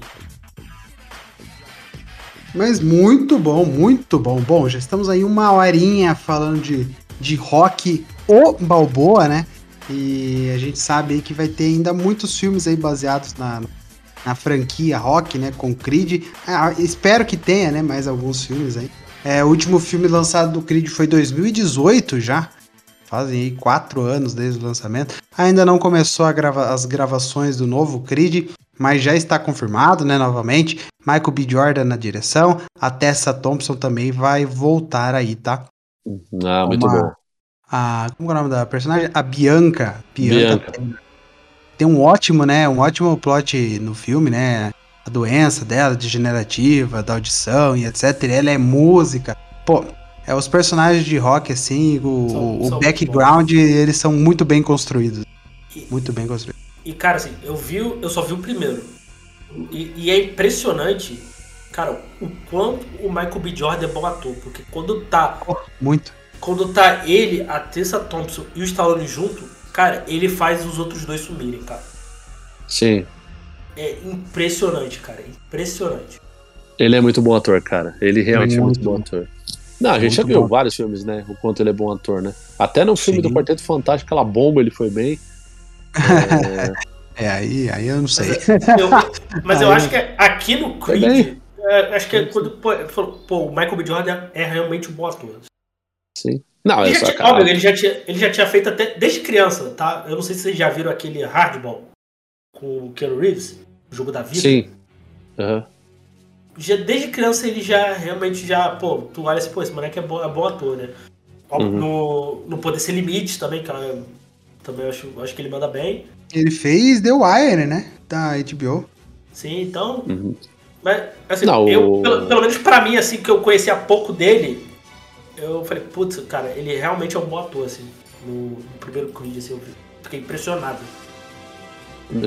Mas muito bom, muito bom. Bom, já estamos aí uma horinha falando de, de rock o Balboa, né? E a gente sabe aí que vai ter ainda muitos filmes aí baseados na, na franquia rock, né? Com Creed. Ah, espero que tenha, né? Mais alguns filmes aí. É, o último filme lançado do Creed foi 2018 já. Fazem aí quatro anos desde o lançamento. Ainda não começou grava as gravações do novo Creed, mas já está confirmado, né, novamente. Michael B. Jordan na direção. A Tessa Thompson também vai voltar aí, tá?
Ah, muito
Uma-
bom.
A, como é o nome da personagem? A Bianca. Bianca,
Bianca.
Tem, tem um ótimo, né? Um ótimo plot no filme, né? A doença dela, degenerativa, da audição e etc. E ela é música. Pô, é, os personagens de rock, assim, o,
São-
o
são
background, eles são muito bem construídos.
E-
Muito bem construídos.
E, cara, assim, eu vi, eu só vi o primeiro. E, e é impressionante, cara, o quanto o Michael B. Jordan é bom ator. Porque quando tá,
Muito.
quando tá ele, a Tessa Thompson e o Stallone junto, cara, ele faz os outros dois sumirem, cara.
Sim.
É impressionante, cara. Impressionante.
Ele é muito bom ator, cara. Ele realmente é
Muito
muito bom
bom.
ator. Não, a gente
Muito
já viu
bom.
vários filmes, né? O quanto ele é bom ator, né? Até no filme
Sim.
do Quarteto Fantástico, aquela bomba, ele foi bem. É,
É, aí, aí eu não sei.
Eu- mas eu acho que aqui no Creed, é, acho que é quando pô, ele falou, pô, o Michael B. Jordan é realmente um bom ator.
sim. Não,
Ele
é
já,
só,
tinha,
cara.
óbvio, ele, já tinha, ele já tinha feito até desde criança, tá? Eu não sei se vocês já viram aquele Hardball com o Keanu Reeves, jogo da vida.
Sim. Aham.
Já, desde criança ele já realmente já, pô, tu olha assim, pô, esse moleque é bom, é bom ator, né?
Uhum.
No, no Poder Sem Limites também, cara, também eu acho, acho que ele manda bem.
Ele fez The Wire, né? Da HBO.
Sim, então.
Uhum.
Mas, assim,
Não,
eu, pelo, pelo menos pra mim, assim, que eu conhecia pouco dele, eu falei, putz, cara, ele realmente é um bom ator, assim. No, no primeiro Creed, assim, eu fiquei impressionado.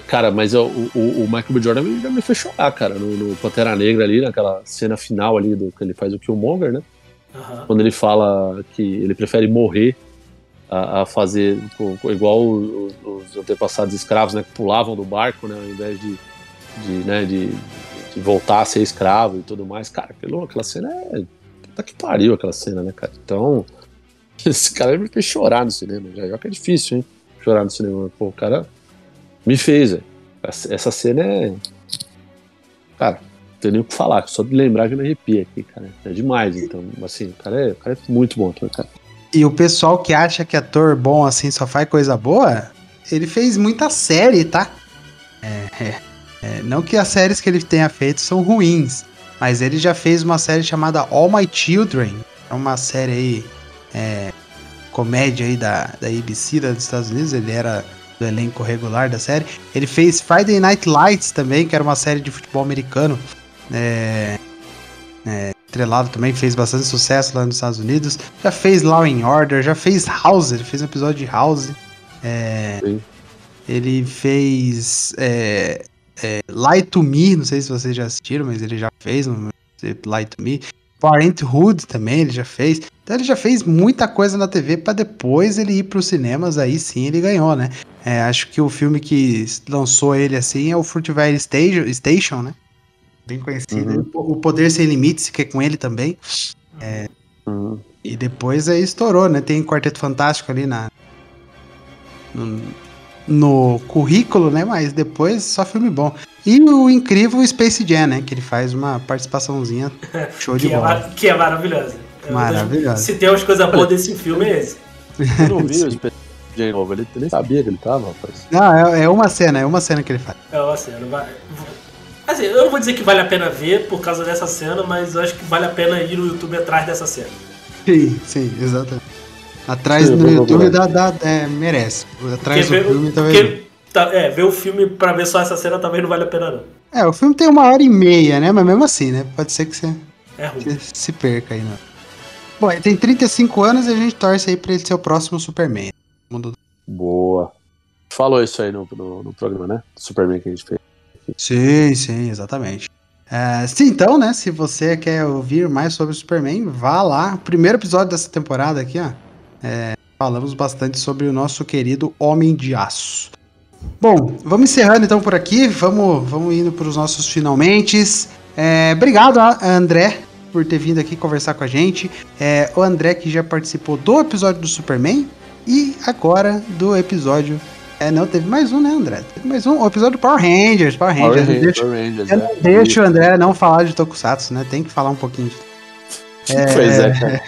Cara, mas o, o, o Michael B. Jordan já me fez chorar, cara, no, no Pantera Negra ali, naquela cena final ali do que ele faz o Killmonger, né?
Aham.
Quando ele fala que ele prefere morrer a, a fazer co- co- igual os, os antepassados escravos, né? Que pulavam do barco, né? Ao invés de, de, né, de, de voltar a ser escravo e tudo mais. Cara, aquilo, aquela cena é. Puta que pariu aquela cena, né, cara? Então. Esse cara me fez chorar no cinema. Já, já que é difícil, hein? Chorar no cinema. Pô, o cara me fez, velho. Essa, cena é. Cara, não tem nem o que falar. Só de lembrar já me arrepia aqui, cara. É demais, então. Assim, o cara é, o cara é muito bom ator, cara.
E o pessoal que acha que ator bom assim só faz coisa boa, ele fez muita série, tá? É, é, é, não que as séries que ele tenha feito são ruins, mas ele já fez uma série chamada All My Children. É uma série aí, é, comédia aí da, da ABC lá dos Estados Unidos. Ele era do elenco regular da série. Ele fez Friday Night Lights também, que era uma série de futebol americano. É, é, estrelado também, fez bastante sucesso lá nos Estados Unidos. Já fez Law and Order, já fez House, ele fez um episódio de House. É, ele fez é, é, Lie to Me, não sei se vocês já assistiram, mas ele já fez no Lie to Me. Parenthood também ele já fez. Então ele já fez muita coisa na TV para depois ele ir para os cinemas, aí sim ele ganhou, né? É, acho que o filme que lançou ele assim é o Fruitvale Station, né? Bem conhecido. O Poder Sem Limites, que é com ele também.
Uhum.
E depois aí estourou, né? Tem Quarteto Fantástico ali na. No, no currículo, né? Mas depois só filme bom. E o incrível Space Jam, né? Que ele faz uma participaçãozinha show de
é,
bola.
mar- que é maravilhosa.
Maravilhosa.
Se tem umas coisas boas desse filme, é esse.
Eu não vi o de novo, ele nem sabia que ele tava, rapaz.
Não, é, é uma cena, é uma cena que ele faz.
É uma cena. Vai... Assim, eu não vou dizer que vale a pena ver por causa dessa cena, mas eu acho que vale a pena ir no YouTube atrás dessa cena.
Sim, sim, exatamente. Atrás
Sim,
do YouTube dá, dá- é, merece. Atrás do filme talvez.
tá- é, ver o filme pra ver só essa cena também não vale a pena, não.
É, o filme tem uma hora e meia, né? Mas mesmo assim, né? Pode ser que você.
É ruim.
que se perca aí, né? Bom, ele tem 35 anos e a gente torce aí pra ele ser o próximo Superman. Mundo-
Boa. Falou isso aí no, no, no programa, né? Superman que a gente fez.
Sim, sim, exatamente. É, sim, então, né? Se você quer ouvir mais sobre o Superman, vá lá. Primeiro episódio dessa temporada aqui, ó. é, falamos bastante sobre o nosso querido Homem de Aço. Bom, vamos encerrando então por aqui. Vamos, vamos indo para os nossos finalmente. É, obrigado, André, por ter vindo aqui conversar com a gente. É, o André que já participou do episódio do Superman e agora do episódio. É, não, teve mais um, né, André? Teve mais um. O episódio do Power Rangers. Power Rangers.
Power
não deixa-
Rangers,
eu não deixo o André não falar de Tokusatsu, né? Tem que falar um pouquinho de.
É, pois é, cara.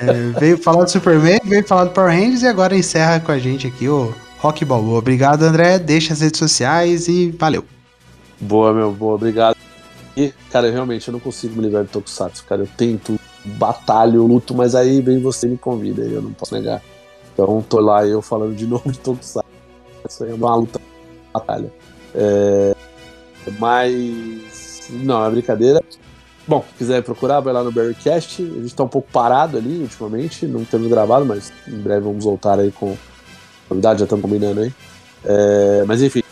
É, veio falar do Superman, veio falar do Power Rangers e agora encerra com a gente aqui o Rock Balboa. Obrigado, André. Deixa as redes sociais e valeu.
Boa, meu, boa, obrigado. E, cara, realmente eu não consigo me livrar de Tokusatsu, cara. Eu tento, batalho, luto, mas aí vem você me convida, eu não posso negar. Então tô lá eu falando de novo de Tokusatsu. Isso aí é uma luta, batalha. É... Mas. Não, é brincadeira. Bom, se quiser procurar, vai lá no Barrycast. A gente tá um pouco parado ali ultimamente, não temos gravado, mas em breve vamos voltar aí com novidade, já estamos combinando aí. É... Mas enfim,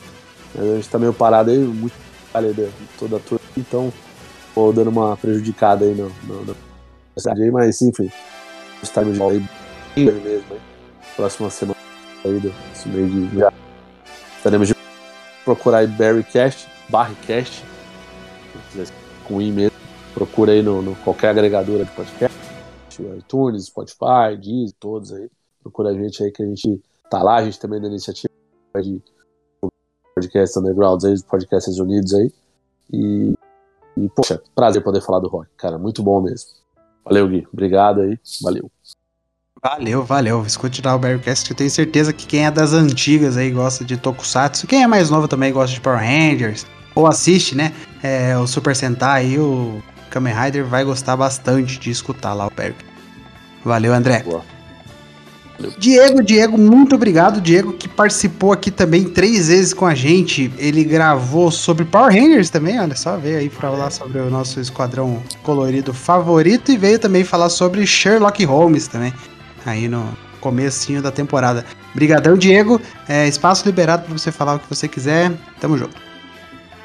a gente tá meio parado aí, muito de toda a turma, então vou dando uma prejudicada aí no, no aí, mas enfim, estarmos de aí mesmo, aí. Próxima semana aí desse mês de já estaremos de procurar aí Barrycast, Barrycast, com i mesmo, procura aí no, no qualquer agregadora de podcast, iTunes, Spotify, Deezer, todos aí, procura a gente aí que a gente tá lá, a gente também da iniciativa de podcasts undergrounds aí, podcasts unidos aí. E, e, poxa, prazer poder falar do rock, cara, muito bom mesmo. Valeu, Gui. Obrigado aí. Valeu.
Valeu, valeu. Escute lá o Barrycast, que eu tenho certeza que quem é das antigas aí gosta de Tokusatsu. Quem é mais novo também gosta de Power Rangers. Ou assiste, né? É, o Super Sentai e o Kamen Rider vai gostar bastante de escutar lá o Barry. Valeu, André. Boa. Diego, Diego, muito obrigado. Diego que participou aqui também três vezes com a gente. Ele gravou sobre Power Rangers também, olha só, veio aí para falar sobre o nosso esquadrão colorido favorito e veio também falar sobre Sherlock Holmes também, aí no comecinho da temporada. Brigadão, Diego. É, espaço liberado para você falar o que você quiser. Tamo junto.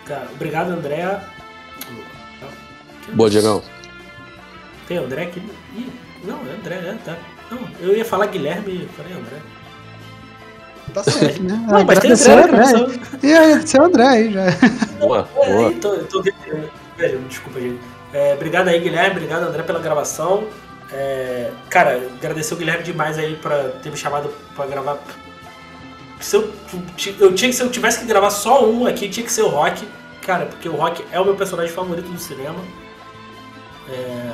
Cara, obrigado, André.
Boa, Diegão.
Tem André aqui? Ih, não, é André, é, tá. Não, eu ia falar Guilherme e falei André.
Tá certo, né? Não, mas tem André, André. E aí, seu André aí já.
Boa, é, boa.
Tô, tô... Velho, desculpa, gente. É, obrigado aí, Guilherme. Obrigado, André, pela gravação. É, cara, agradecer o Guilherme demais aí pra ter me chamado pra gravar. Se eu, eu tinha, se eu tivesse que gravar só um aqui, tinha que ser o Rock. Cara, porque o Rock é o meu personagem favorito do cinema. É,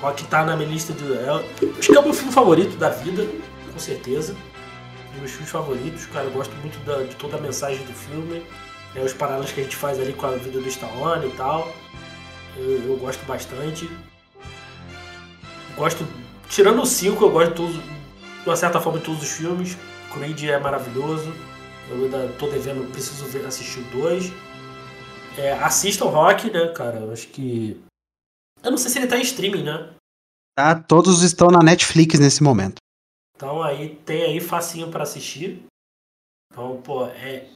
Rock tá na minha lista de. É, acho que é o meu filme favorito da vida, com certeza. Um dos meus filmes favoritos, cara. Eu gosto muito da, de toda a mensagem do filme. É, os paralelos que a gente faz ali com a vida do Stallone e tal. Eu, eu gosto bastante. Gosto. Tirando o 5, eu gosto de todos. De uma certa forma de todos os filmes. Creed é maravilhoso. Eu ainda tô devendo, preciso ver, assistir o 2. É, assistam Rock, né, cara? Eu acho que eu não sei se ele tá em streaming, né?
Tá, todos estão na Netflix nesse momento.
Então aí tem aí facinho para assistir. Então, pô, é.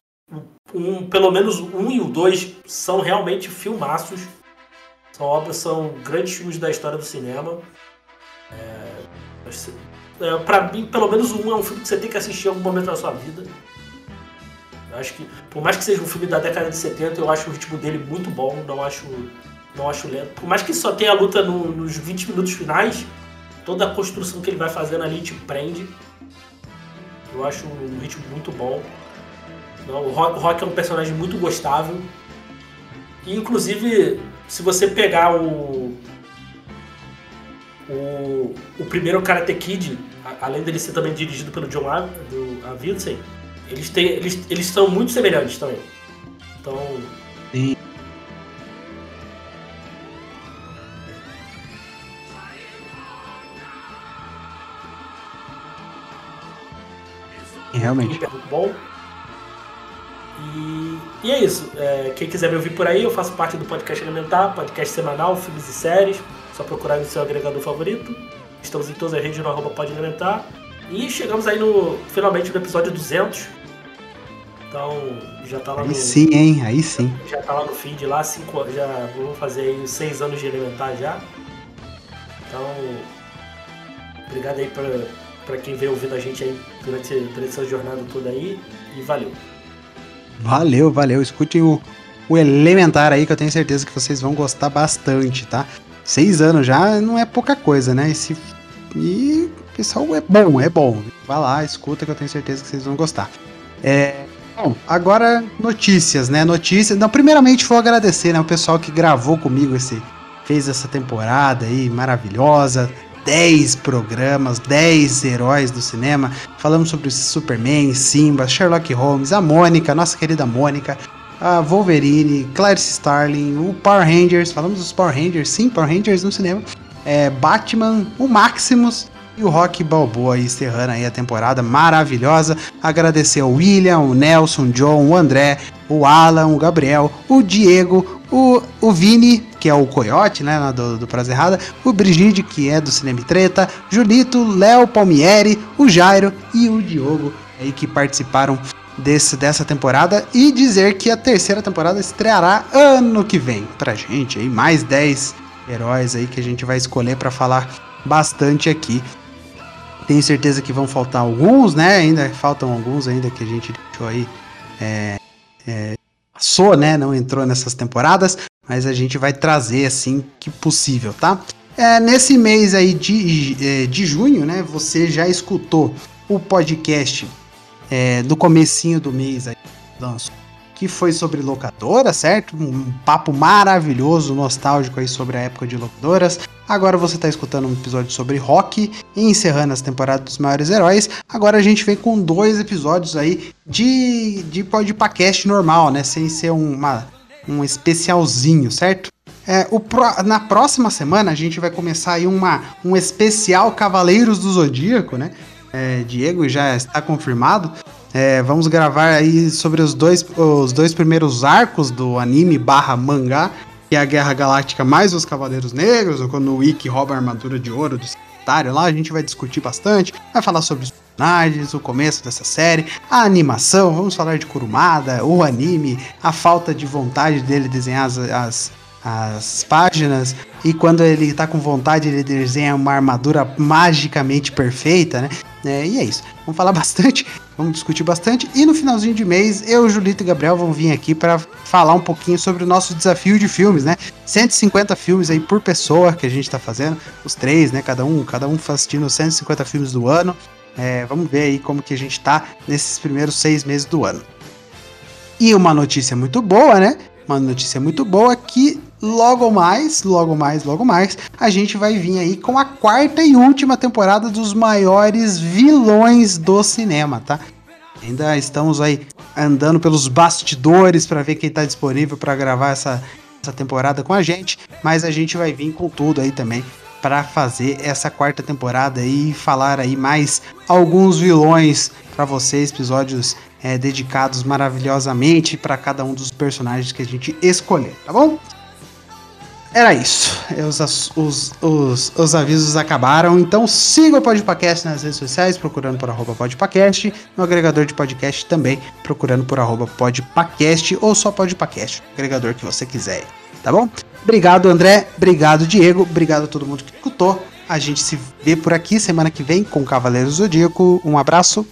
Um, pelo menos um e o dois são realmente filmaços. São obras, são grandes filmes da história do cinema. É, é, pra mim, pelo menos um é um filme que você tem que assistir em algum momento da sua vida. Eu acho que, por mais que seja um filme da década de 70, eu acho o ritmo dele muito bom. Não acho não acho lento. Por mais que só tenha a luta no, nos 20 minutos finais, toda a construção que ele vai fazendo ali te prende. Eu acho um ritmo muito bom. Não, o, Rock, o Rock é um personagem muito gostável. E, inclusive, se você pegar o. O, o primeiro Karate Kid, além dele ser também dirigido pelo John Avildsen, eles, têm, eles, eles são muito semelhantes também. Então.
Sim. Realmente.
Muito bom. E, e é isso. É, quem quiser me ouvir por aí, eu faço parte do podcast Elementar, podcast semanal, filmes e séries. Só procurar no seu agregador favorito. Estamos em todas as redes no arroba Pode Elementar. E chegamos aí no finalmente no episódio 200. Então já tá lá
aí
no.
sim, hein? Aí sim.
Já tá lá no feed lá, cinco, já vamos fazer aí seis anos de Elementar já. Então. Obrigado aí por, para quem veio ouvindo a gente aí durante, durante essa jornada toda aí. E valeu.
Valeu, valeu. Escutem o, o Elementar aí, que eu tenho certeza que vocês vão gostar bastante, tá? Seis anos já não é pouca coisa, né? Esse, e pessoal é bom, é bom. Vá lá, escuta que eu tenho certeza que vocês vão gostar. É, bom, agora notícias, né? Notícias. Não, primeiramente vou agradecer, né, o pessoal que gravou comigo esse fez essa temporada aí maravilhosa. 10 programas, 10 heróis do cinema. Falamos sobre o Superman, Simba, Sherlock Holmes, a Mônica, nossa querida Mônica, a Wolverine, Clarice Starling, o Power Rangers. Falamos dos Power Rangers, sim, Power Rangers no cinema. É, Batman, o Maximus e o Rock Balboa encerrando aí a temporada maravilhosa. Agradecer ao William, o Nelson, o John, o André, o Alan, o Gabriel, o Diego, o, o Vini, que é o Coyote, né, do, do Prazer Errada, o Brigide, que é do Cinema Treta, Julito, Léo Palmieri, o Jairo e o Diogo aí que participaram desse, dessa temporada e dizer que a terceira temporada estreará ano que vem pra gente aí, mais 10 heróis aí que a gente vai escolher para falar bastante aqui. Tenho certeza que vão faltar alguns, né? Ainda faltam alguns ainda que a gente deixou aí. É, é, passou, né? Não entrou nessas temporadas, mas a gente vai trazer assim que possível, tá? É, nesse mês aí de, é, de junho, né? Você já escutou o podcast é, do comecinho do mês aí, lanço que foi sobre locadora, certo? Um papo maravilhoso, nostálgico aí sobre a época de locadoras. Agora você está escutando um episódio sobre rock e encerrando as temporadas dos maiores heróis. Agora a gente vem com dois episódios aí de, de podcast normal, né? Sem ser uma, um especialzinho, certo? É, pro, na próxima semana a gente vai começar aí uma, um especial Cavaleiros do Zodíaco, né? É, Diego já está confirmado. É, vamos gravar aí sobre os dois, os dois primeiros arcos do anime barra mangá, que é a Guerra Galáctica mais os Cavaleiros Negros, ou quando o Ikki rouba a armadura de ouro do Secretário lá, a gente vai discutir bastante, vai falar sobre os personagens, o começo dessa série, a animação, vamos falar de Kurumada, o anime, a falta de vontade dele desenhar as, as as páginas e quando ele tá com vontade ele desenha uma armadura magicamente perfeita, né? É, e é isso. Vamos falar bastante, vamos discutir bastante e no finalzinho de mês eu, Julito e Gabriel vão vir aqui para falar um pouquinho sobre o nosso desafio de filmes, né? 150 filmes aí por pessoa que a gente tá fazendo, os três, né? Cada um, cada um assistindo 150 filmes do ano. É, vamos ver aí como que a gente tá nesses primeiros seis meses do ano. E uma notícia muito boa, né? Uma notícia muito boa que logo mais, logo mais, logo mais, a gente vai vir aí com a quarta e última temporada dos maiores vilões do cinema, tá? Ainda estamos aí andando pelos bastidores para ver quem tá disponível para gravar essa, essa temporada com a gente, mas a gente vai vir com tudo aí também para fazer essa quarta temporada e falar aí mais alguns vilões para vocês, episódios é, dedicados maravilhosamente para cada um dos personagens que a gente escolher, tá bom? Era isso. Os, os, os, os, avisos acabaram. Então siga o Podpacast nas redes sociais, procurando por arroba Podpacast. No agregador de podcast também, procurando por arroba Podpacast ou só Podpacast, agregador que você quiser. Tá bom? Obrigado, André. Obrigado, Diego. Obrigado a todo mundo que escutou. A gente se vê por aqui semana que vem com Cavaleiros Zodíaco. Um abraço